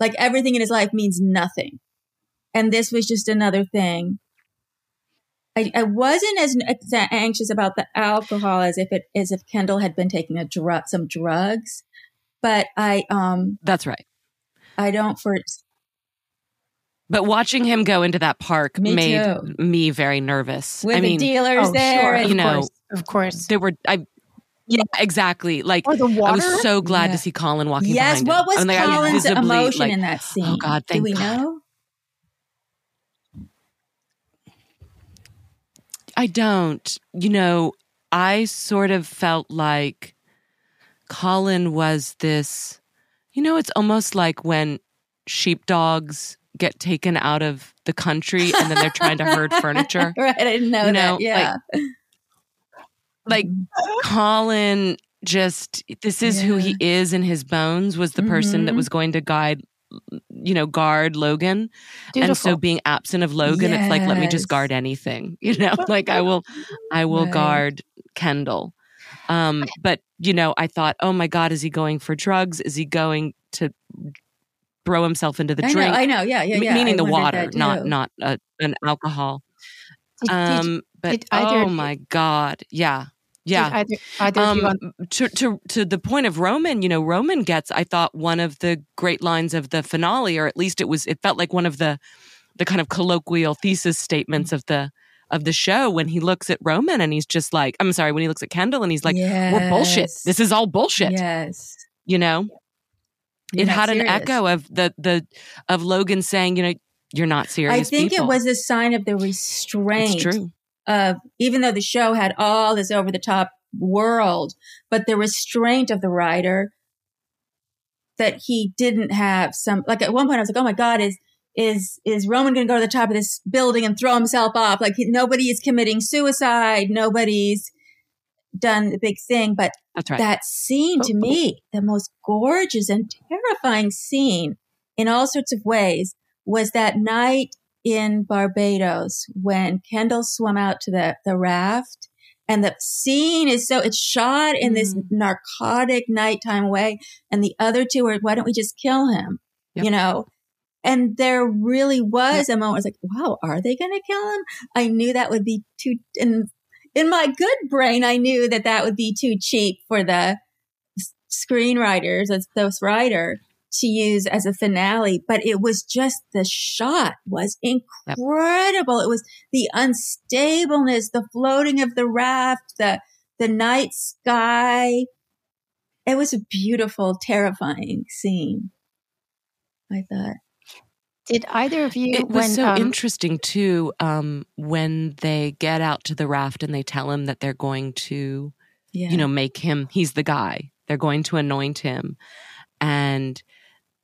Like everything in his life means nothing. And this was just another thing. I, I wasn't as, anxious about the alcohol as if it as if Kendall had been taking a drug, some drugs but I um That's right. I don't for but watching him go into that park me made too. me very nervous. With I the mean, dealers oh, there, sure, you know, course, of course, there were. I yeah, exactly. Like the water? I was so glad yeah. to see Colin walking. Yes, what was like, Colin's emotion like, in that oh, scene? Oh God, thank Do we God. know? I don't. You know, I sort of felt like Colin was this, you know, it's almost like when sheepdogs get taken out of the country and then they're trying to herd furniture. right. I didn't know, you know that. Yeah. Like, like Colin just this is yeah. who he is in his bones was the mm-hmm. person that mm-hmm. was going to guide you know guard logan Beautiful. and so being absent of logan yes. it's like let me just guard anything you know like i will i will right. guard kendall um, but you know, I thought, oh my God, is he going for drugs? Is he going to throw himself into the I drink? Know, I know, yeah, yeah, yeah. Meaning I the water, not not uh, an alcohol. Did, um, did, but did either, oh my God, yeah. Yeah. Either, either um, to, to to the point of Roman, you know, Roman gets, I thought, one of the great lines of the finale, or at least it was, it felt like one of the the kind of colloquial thesis statements of the of the show when he looks at Roman and he's just like, I'm sorry, when he looks at Kendall and he's like, yes. we're bullshit. This is all bullshit. Yes. You know? You're it had serious. an echo of the the of Logan saying, you know, you're not serious. I think people. it was a sign of the restraint. Of even though the show had all this over the top world, but the restraint of the writer that he didn't have some like at one point I was like, oh my God, is is is Roman going to go to the top of this building and throw himself off? Like nobody is committing suicide, nobody's done the big thing. But right. that scene to oh. me, the most gorgeous and terrifying scene in all sorts of ways, was that night in Barbados when Kendall swam out to the the raft. And the scene is so, it's shot in mm. this narcotic nighttime way. And the other two are, why don't we just kill him? Yep. You know? And there really was a moment I was like, wow, are they going to kill him? I knew that would be too, in, in my good brain, I knew that that would be too cheap for the screenwriters, as those writer to use as a finale, but it was just the shot was incredible. Yep. It was the unstableness, the floating of the raft, the, the night sky. It was a beautiful, terrifying scene. I thought. Did either of you? It was when, so um, interesting too um, when they get out to the raft and they tell him that they're going to, Yeah. you know, make him. He's the guy. They're going to anoint him, and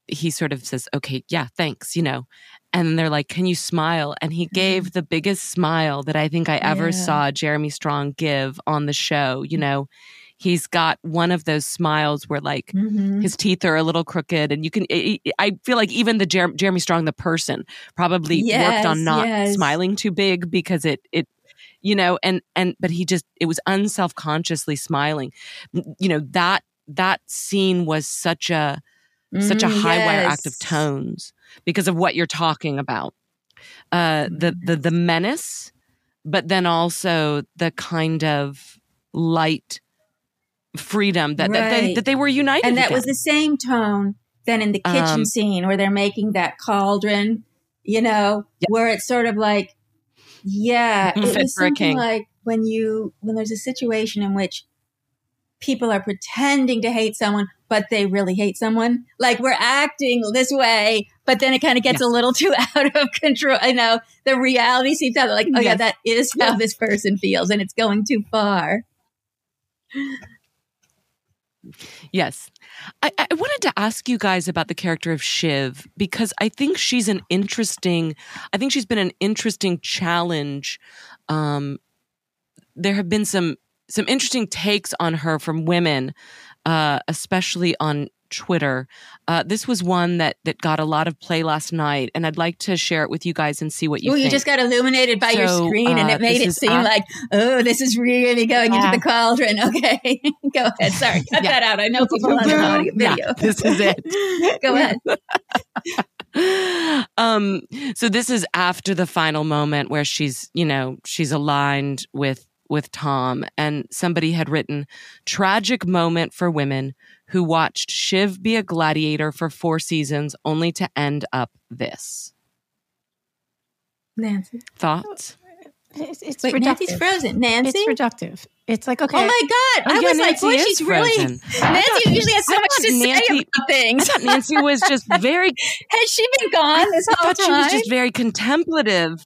he sort of says, "Okay, yeah, thanks," you know. And they're like, "Can you smile?" And he gave the biggest smile that I think I ever Mm-hmm. Yeah. saw Jeremy Strong give on the show. You know, he's got one of those smiles where like Mhm. his teeth are a little crooked and you can i I feel like even the Jer- jeremy strong the person probably worked on not yes. smiling too big because it it you know and and but he just it was unself-consciously smiling you know that that scene was such a such a Mm, high wire act of tones because of what you're talking about. Uh the the the menace but then also the kind of light freedom that that, they, that they were united and that was the same tone then in the kitchen Um, scene where they're making that cauldron you know Yeah. where it's sort of like yeah it Fit was something like when you when there's a situation in which people are pretending to hate someone but they really hate someone like we're acting this way but then it kind of gets Yes. a little too out of control you know the reality seems out like oh yeah that is how Yeah. this person feels and it's going too far Yes. I, I wanted to ask you guys about the character of Shiv because I think she's an interesting, I think she's been an interesting challenge. Um, there have been some some interesting takes on her from women, uh, especially on Twitter. Uh, this was one that that got a lot of play last night, and I'd like to share it with you guys and see what you Oh, think. you just got illuminated by your So, screen, and uh, it made it seem af- like, oh, this is really going Yeah. into the cauldron. Okay, go ahead. Sorry, cut Yeah. that out. I know people on the audio Yeah, video. this is it. go ahead. um so this is after the final moment where she's you know she's aligned with with tom and somebody had written tragic moment for women who watched shiv be a gladiator for four seasons only to end up this Nancy. thoughts It's, it's Wait, reductive. Nancy's frozen. Nancy. It's reductive. It's like okay. Oh my god! Oh, I yeah, was like, boy, is she's really. frozen. Nancy usually has so I much thought to say Nancy- about i thought nancy was just very Has she been gone this i whole thought she was just very contemplative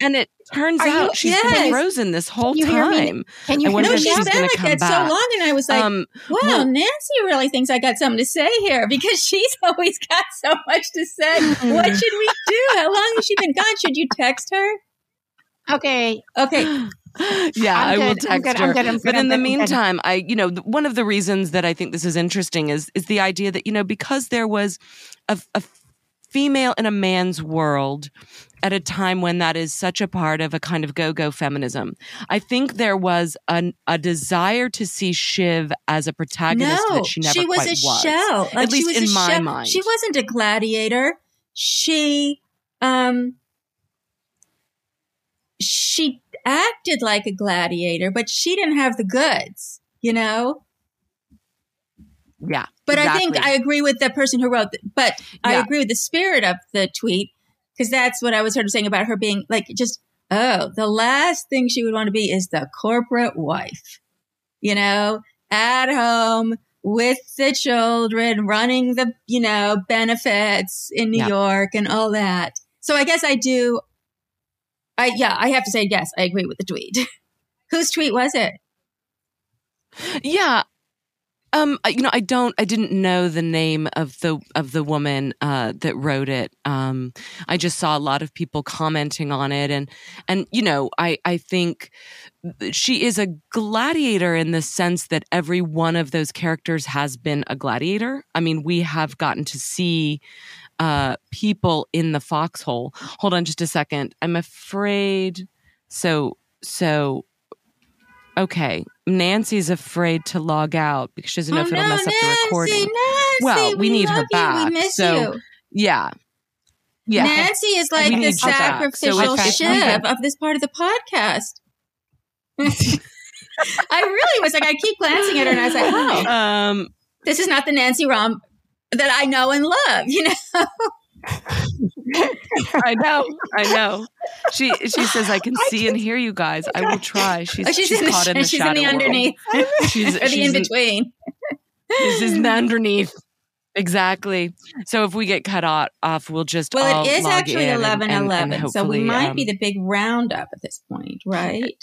and it turns Are you- out she's Yes. been frozen this whole you time Can you I hear wonder no, if me she's been like come that so long, and I was like, um Wow, well- Nancy really thinks I got something to say here because she's always got so much to say. What should we do? How long has she been gone? Should you text her? Okay. Okay, yeah, I'm I will good, I'm text good, her. I'm good, I'm good, but I'm in the good, I'm meantime, I, you know, th- one of the reasons that I think this is interesting is is the idea that you know because there was a, a female in a man's world at a time when that is such a part of a kind of go-go feminism. I think there was an, a desire to see Shiv as a protagonist no, that she never was quite a was. shell. Like, At she least in my shell. mind. She wasn't a gladiator. She, um, she acted like a gladiator, but she didn't have the goods. You know. Yeah, But I think. I agree with the person who wrote. The, but I agree with the spirit of the tweet because that's what I was sort of saying about her being like just oh the last thing she would want to be is the corporate wife, you know, at home with the children, running the you know benefits in New Yeah. York and all that. So I guess I do. I yeah, I have to say yes, I agree with the tweet. Whose tweet was it? Yeah. Um, you know, I don't, I didn't know the name of the of the woman uh, that wrote it. Um, I just saw a lot of people commenting on it, and and you know, I I think she is a gladiator in the sense that every one of those characters has been a gladiator. I mean, we have gotten to see uh, people in the foxhole. Hold on, just a second. I'm afraid. So so okay, Nancy's afraid to log out because she doesn't know oh if it'll mess up the recording. Nancy, Well, we need her you. back, We miss so- you. Yeah. Yeah. Nancy is like We the need her back. So sacrificial if- if we Shiv can- of this part of the podcast. I really was like, I keep glancing at her and I was like, oh, Um, this is not the Nancy Rom that I know and love, you know? I know, I know. She she says I can see and hear you guys. I will try. She's, Oh, she's, she's, in the, caught in the she's in shadow the world. underneath She's, or the she's in between. She's in the underneath. Exactly. So if we get cut off, we'll just well, it is actually in and- eleven and- and eleven, so we might um, be the big roundup at this point, right?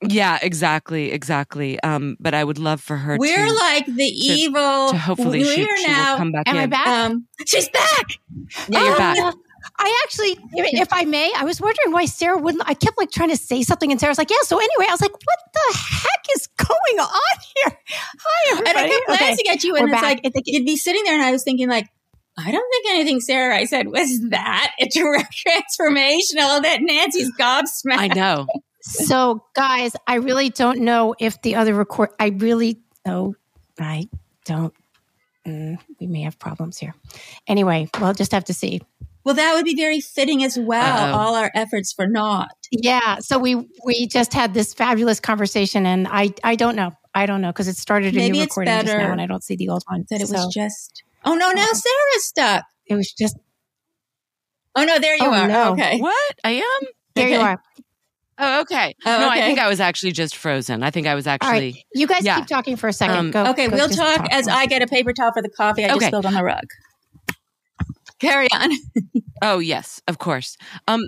Yeah, exactly, exactly. Um, but I would love for her We're to, like the evil. to hopefully she, we're she now. will come back Am I back? Um, she's back. Yeah, you're Oh, back. I actually, if I may, I was wondering why Sarah wouldn't. I kept like trying to say something, and Sarah's like, "Yeah." So anyway, I was like, "What the heck is going on here?" Hi, And I everybody. kept Okay, glancing at you, and we're it's back. like you'd be sitting there, and I was thinking, like, I don't think anything Sarah I said was that a direct transformational that Nancy's gobsmacked. I know. So, guys, I really don't know if the other record. I really, oh, I don't. Mm, we may have problems here. Anyway, we'll just have to see. Well, that would be very fitting as well. Uh-oh. All our efforts for naught. Yeah. So we we just had this fabulous conversation, and I I don't know. I don't know because it started a Maybe new recording just now, and I don't see the old one. That it So was just. Oh no! Now Oh. Sarah's stuck. it was just Oh no! There you Oh, are. no. Okay. What? I am? there you are. Oh, okay. Oh, no, I think I was actually just frozen. I think I was actually. right, you guys yeah. keep talking for a second. Um, go, Okay, go we'll just talk as I get a paper towel for the coffee I just Okay. spilled on the rug. Carry on. Oh, yes, of course. Um,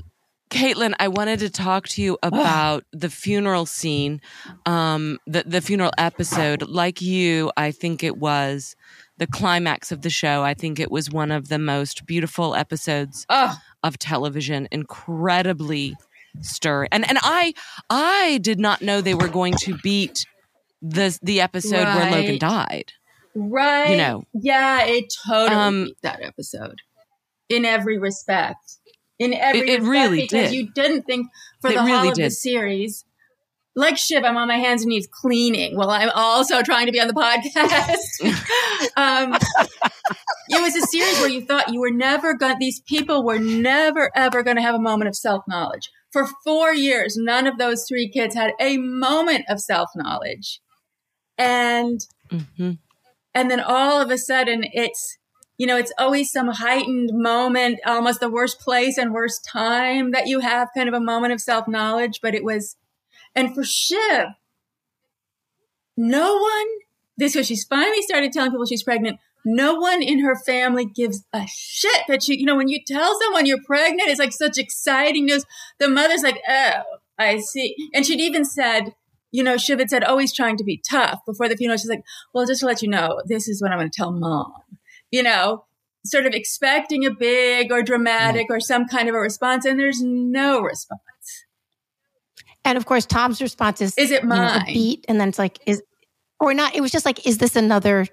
Caitlin, I wanted to talk to you about the funeral scene, um, the the funeral episode. Like you, I think it was the climax of the show. I think it was one of the most beautiful episodes Oh, of television. Incredibly stirring, and and I I did not know they were going to beat the the episode where Logan died. right. You know. Yeah, it totally Um, beat that episode in every respect. In every It- it really because did. you didn't think for It the really whole of the series. Like Shiv, I'm on my hands and knees cleaning while I'm also trying to be on the podcast. um, it was a series where you thought you were never going. These people were never ever going to have a moment of self knowledge. For four years, none of those three kids had a moment of self knowledge, and hmm and then all of a sudden it's you know it's always some heightened moment almost the worst place and worst time that you have kind of a moment of self-knowledge. But it was and for shiv no one this was she's finally started telling people she's pregnant no one in her family gives a shit that she you know when you tell someone you're pregnant it's like such exciting news the mother's like oh i see and she'd even said you know, Shiv had said, always trying to be tough before the funeral. She's like, well, just to let you know, this is what I'm going to tell mom. You know, sort of expecting a big or dramatic or some kind of a response, and there's no response. And of course, Tom's response is, Is it you know, a mine? beat, and then it's like, is or not? It was just like, is this another?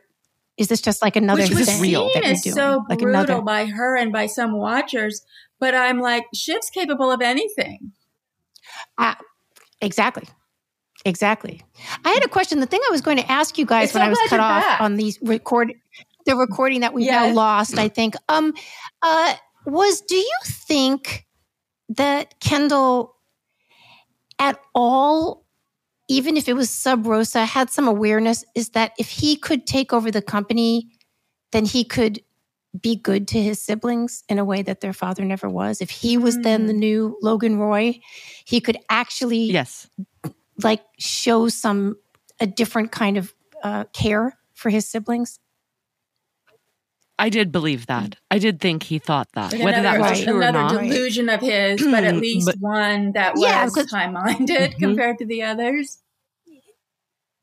Is this just like another Which was thing real seen as doing? so like brutal another. by her and by some watchers. But I'm like, Shiv's capable of anything. Exactly. Exactly. I had a question. The thing I was going to ask you guys It's when so I was cut off back. on these record, the recording that we've now lost, I think, um, uh, was do you think that Kendall at all, even if it was sub rosa, had some awareness is that if he could take over the company, then he could be good to his siblings in a way that their father never was. If he was then Hmm. the new Logan Roy, he could actually Yes. like show some a different kind of uh, care for his siblings. I did believe that. I did think he thought that. Like Whether that was Right. true or another not. Right. delusion of his, but at least But- one that was Yeah, because- high-minded Mhm. compared to the others.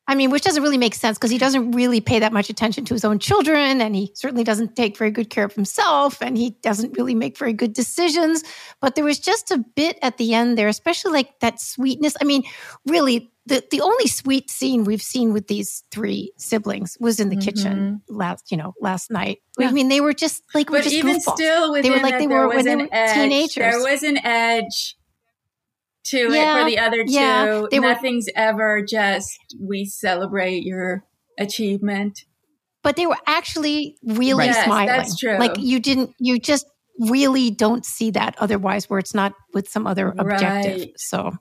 I mean, which doesn't really make sense because he doesn't really pay that much attention to his own children, and he certainly doesn't take very good care of himself, and he doesn't really make very good decisions. But there was just a bit at the end there, especially like that sweetness. I mean, really, the the only sweet scene we've seen with these three siblings was in the kitchen mm-hmm. last, you know, last night. I mean, they were just like, were but just even goofballs. still within were like they were when they an were edge. teenagers. There was an edge to it for the other two. yeah, they were- Nothing's ever just we celebrate your achievement. but they were actually really smiling. that's true. Like you didn't, you just really don't see that otherwise, where it's not with some other objective. Right. So,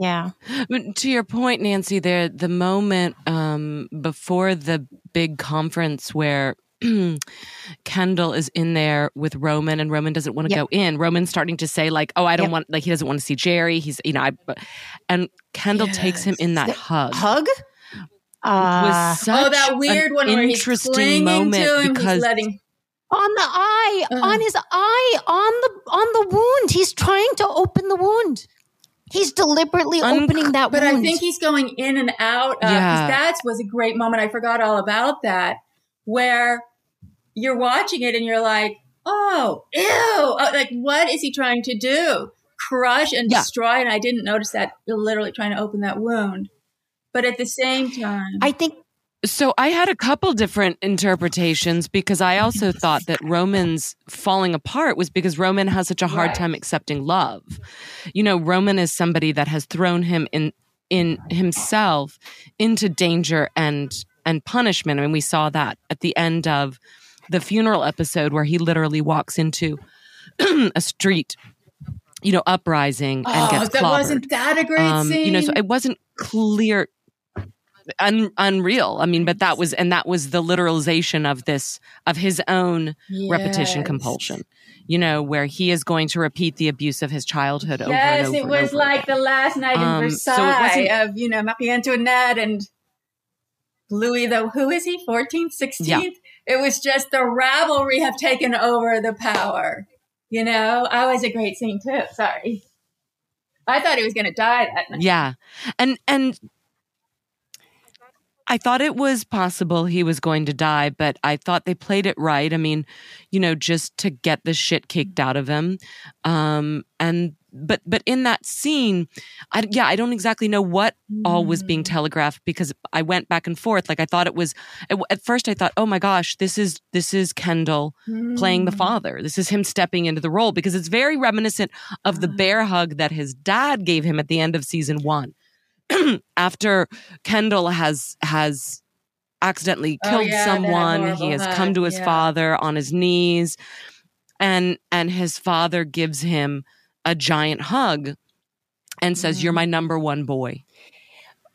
yeah, But to your point, Nancy, there the moment um, before the big conference where Kendall is in there with Roman, and Roman doesn't want to Yep. go in. Roman's starting to say like, "Oh, I don't Yep. want like he doesn't want to see Jerry." He's you know, I, and Kendall takes him in that Yes. hug. hug. Uh, was such oh, that weird an one where he's interesting clinging moment to him, because he's letting. on the eye, Uh. on his eye, on the on the wound. He's trying to open the wound. He's deliberately Un- opening that wound. But wound. I think he's going in and out. Of, 'cause Yeah. that was a great moment. I forgot all about that. Where you're watching it and you're like, oh, ew. Oh, like, what is he trying to do? Crush and Yeah. destroy. And I didn't notice that you're literally trying to open that wound. But at the same time, I think So I had a couple different interpretations because I also thought that Roman's falling apart was because Roman has such a hard Right. time accepting love. You know, Roman is somebody that has thrown him in in himself into danger and and punishment. I mean, we saw that at the end of the funeral episode where he literally walks into a street, you know, uprising and oh, gets that clobbered. wasn't that a great um, scene? you know, so it wasn't clear, un, unreal. I mean, but that was, and that was the literalization of this, of his own repetition compulsion. You know, where he is going to repeat the abuse of his childhood over Yes, and over. Yes, it was over like again. the last night in Um, so Versailles wasn't- of, you know, Marie Antoinette and Louis, the who is he, 14th, 16th? Yeah. It was just the ravelry have taken over the power. You know, I was a great scene too. Sorry. I thought he was going to die that night. Yeah. And and I thought it was possible he was going to die, but I thought they played it right. I mean, you know, just to get the shit kicked out of him. Um and but but in that scene, I yeah, I don't exactly know what all was being telegraphed because I went back and forth. Like I thought it was at, at first I thought, "Oh my gosh, this is this is Kendall playing the Mm. father. This is him stepping into the role because it's very reminiscent of the Ah. bear hug that his dad gave him at the end of season one. After Kendall has has accidentally Oh, killed yeah, someone, he has hug, come to his yeah. father on his knees, and and his father gives him a giant hug and says, Mm. "You're my number one boy."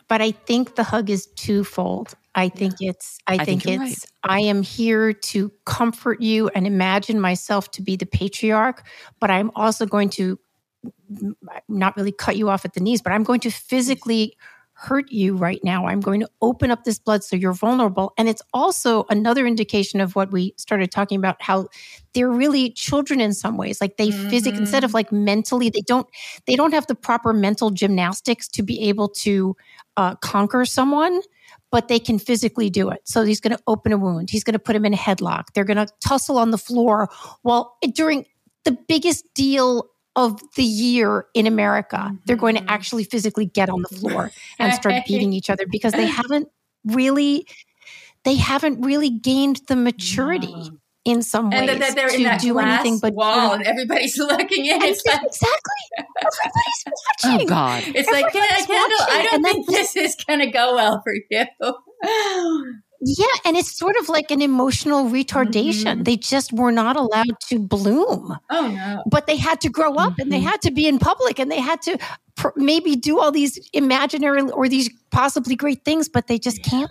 but I think the hug is twofold. I think it's I, think think, you're it's I am here to comfort you and imagine myself to be the patriarch, but I'm also going to not really cut you off at the knees, but I'm going to physically hurt you right now. I'm going to open up this blood so you're vulnerable. And it's also another indication of what we started talking about how they're really children in some ways. Like they physically instead of like mentally, they don't they don't have the proper mental gymnastics to be able to uh, conquer someone, but they can physically do it. So he's going to open a wound. He's going to put him in a headlock. They're going to tussle on the floor while during the biggest deal of the year in America, they're going to mm-hmm. actually physically get on the floor and start beating each other because they haven't really they haven't really gained the maturity No. in some ways And that, that they're to in that do glass anything but wall and everybody's looking in. It's like, exactly everybody's watching. Oh. God! it's like Ken- Kendall, I don't think this is going to go well for you. Yeah, and it's sort of like an emotional retardation. Mhm. They just were not allowed to bloom, oh, no. but they had to grow up and they Mhm. had to be in public and they had to pr- maybe do all these imaginary or these possibly great things, but they just can't.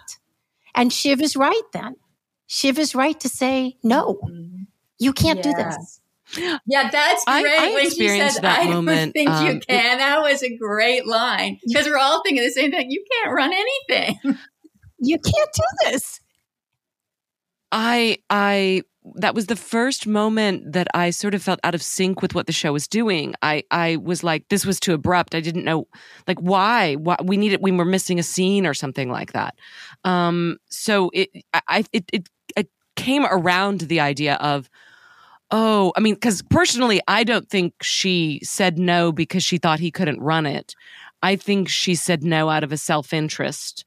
And Shiv is right then. Shiv is right to say, no, you can't do Yeah. this. Yeah, that's great. I when she experienced says, that "I don't think um, you it- can," that was a great line because we're all thinking the same thing. You can't run anything. You can't do this. I I that was the first moment that I sort of felt out of sync with what the show was doing. I I was like, this was too abrupt. I didn't know like why. Why we needed we were missing a scene or something like that. Um so it I it it, it came around the idea of oh, I mean, because personally I don't think she said no because she thought he couldn't run it. I think she said no out of a self-interest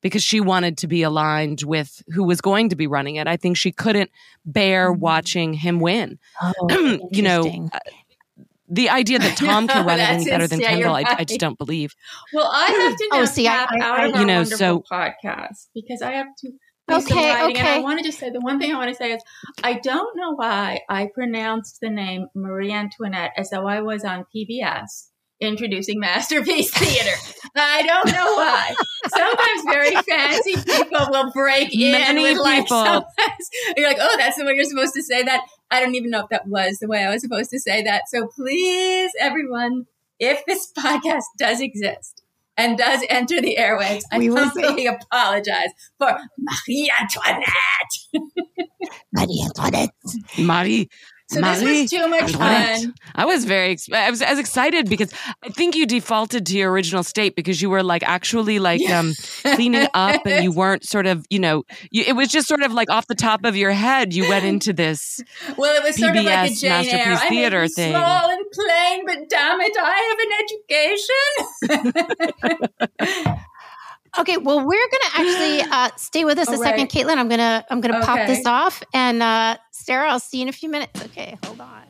because she wanted to be aligned with who was going to be running it. I think she couldn't bear mm-hmm. watching him win. Oh, you know. Uh, the idea that Tom can run it any better than yeah, Kendall, I, I just don't believe. Well, I have to Oh, now see, I- I- out I- of You know, wonderful so- podcast because I have to. do some Okay, And I want to just say the one thing I want to say is I don't know why I pronounced the name Marie Antoinette as though I was on PBS introducing Masterpiece Theater. I don't know why. Sometimes very fancy people will break in Many with like people. sometimes you're like, oh, that's the way you're supposed to say that. I don't even know if that was the way I was supposed to say that. So please, everyone, if this podcast does exist and does enter the airwaves, I We will humbly apologize for Marie Antoinette. Marie Antoinette. Marie. So this was too much Antoinette. fun. I was very, I was as excited because I think you defaulted to your original state because you were like actually like um cleaning up and you weren't sort of, you know, you, it was just sort of like off the top of your head. You went into this. Well, it was sort of like a PBS Jane Eyre. Masterpiece I may Theater thing. small and plain, but damn it, I have an education. Okay, well, we're gonna actually uh, stay with us a All second. Caitlin. I'm gonna I'm gonna pop this off, and uh, Sarah, I'll see you in a few minutes. Okay, hold on.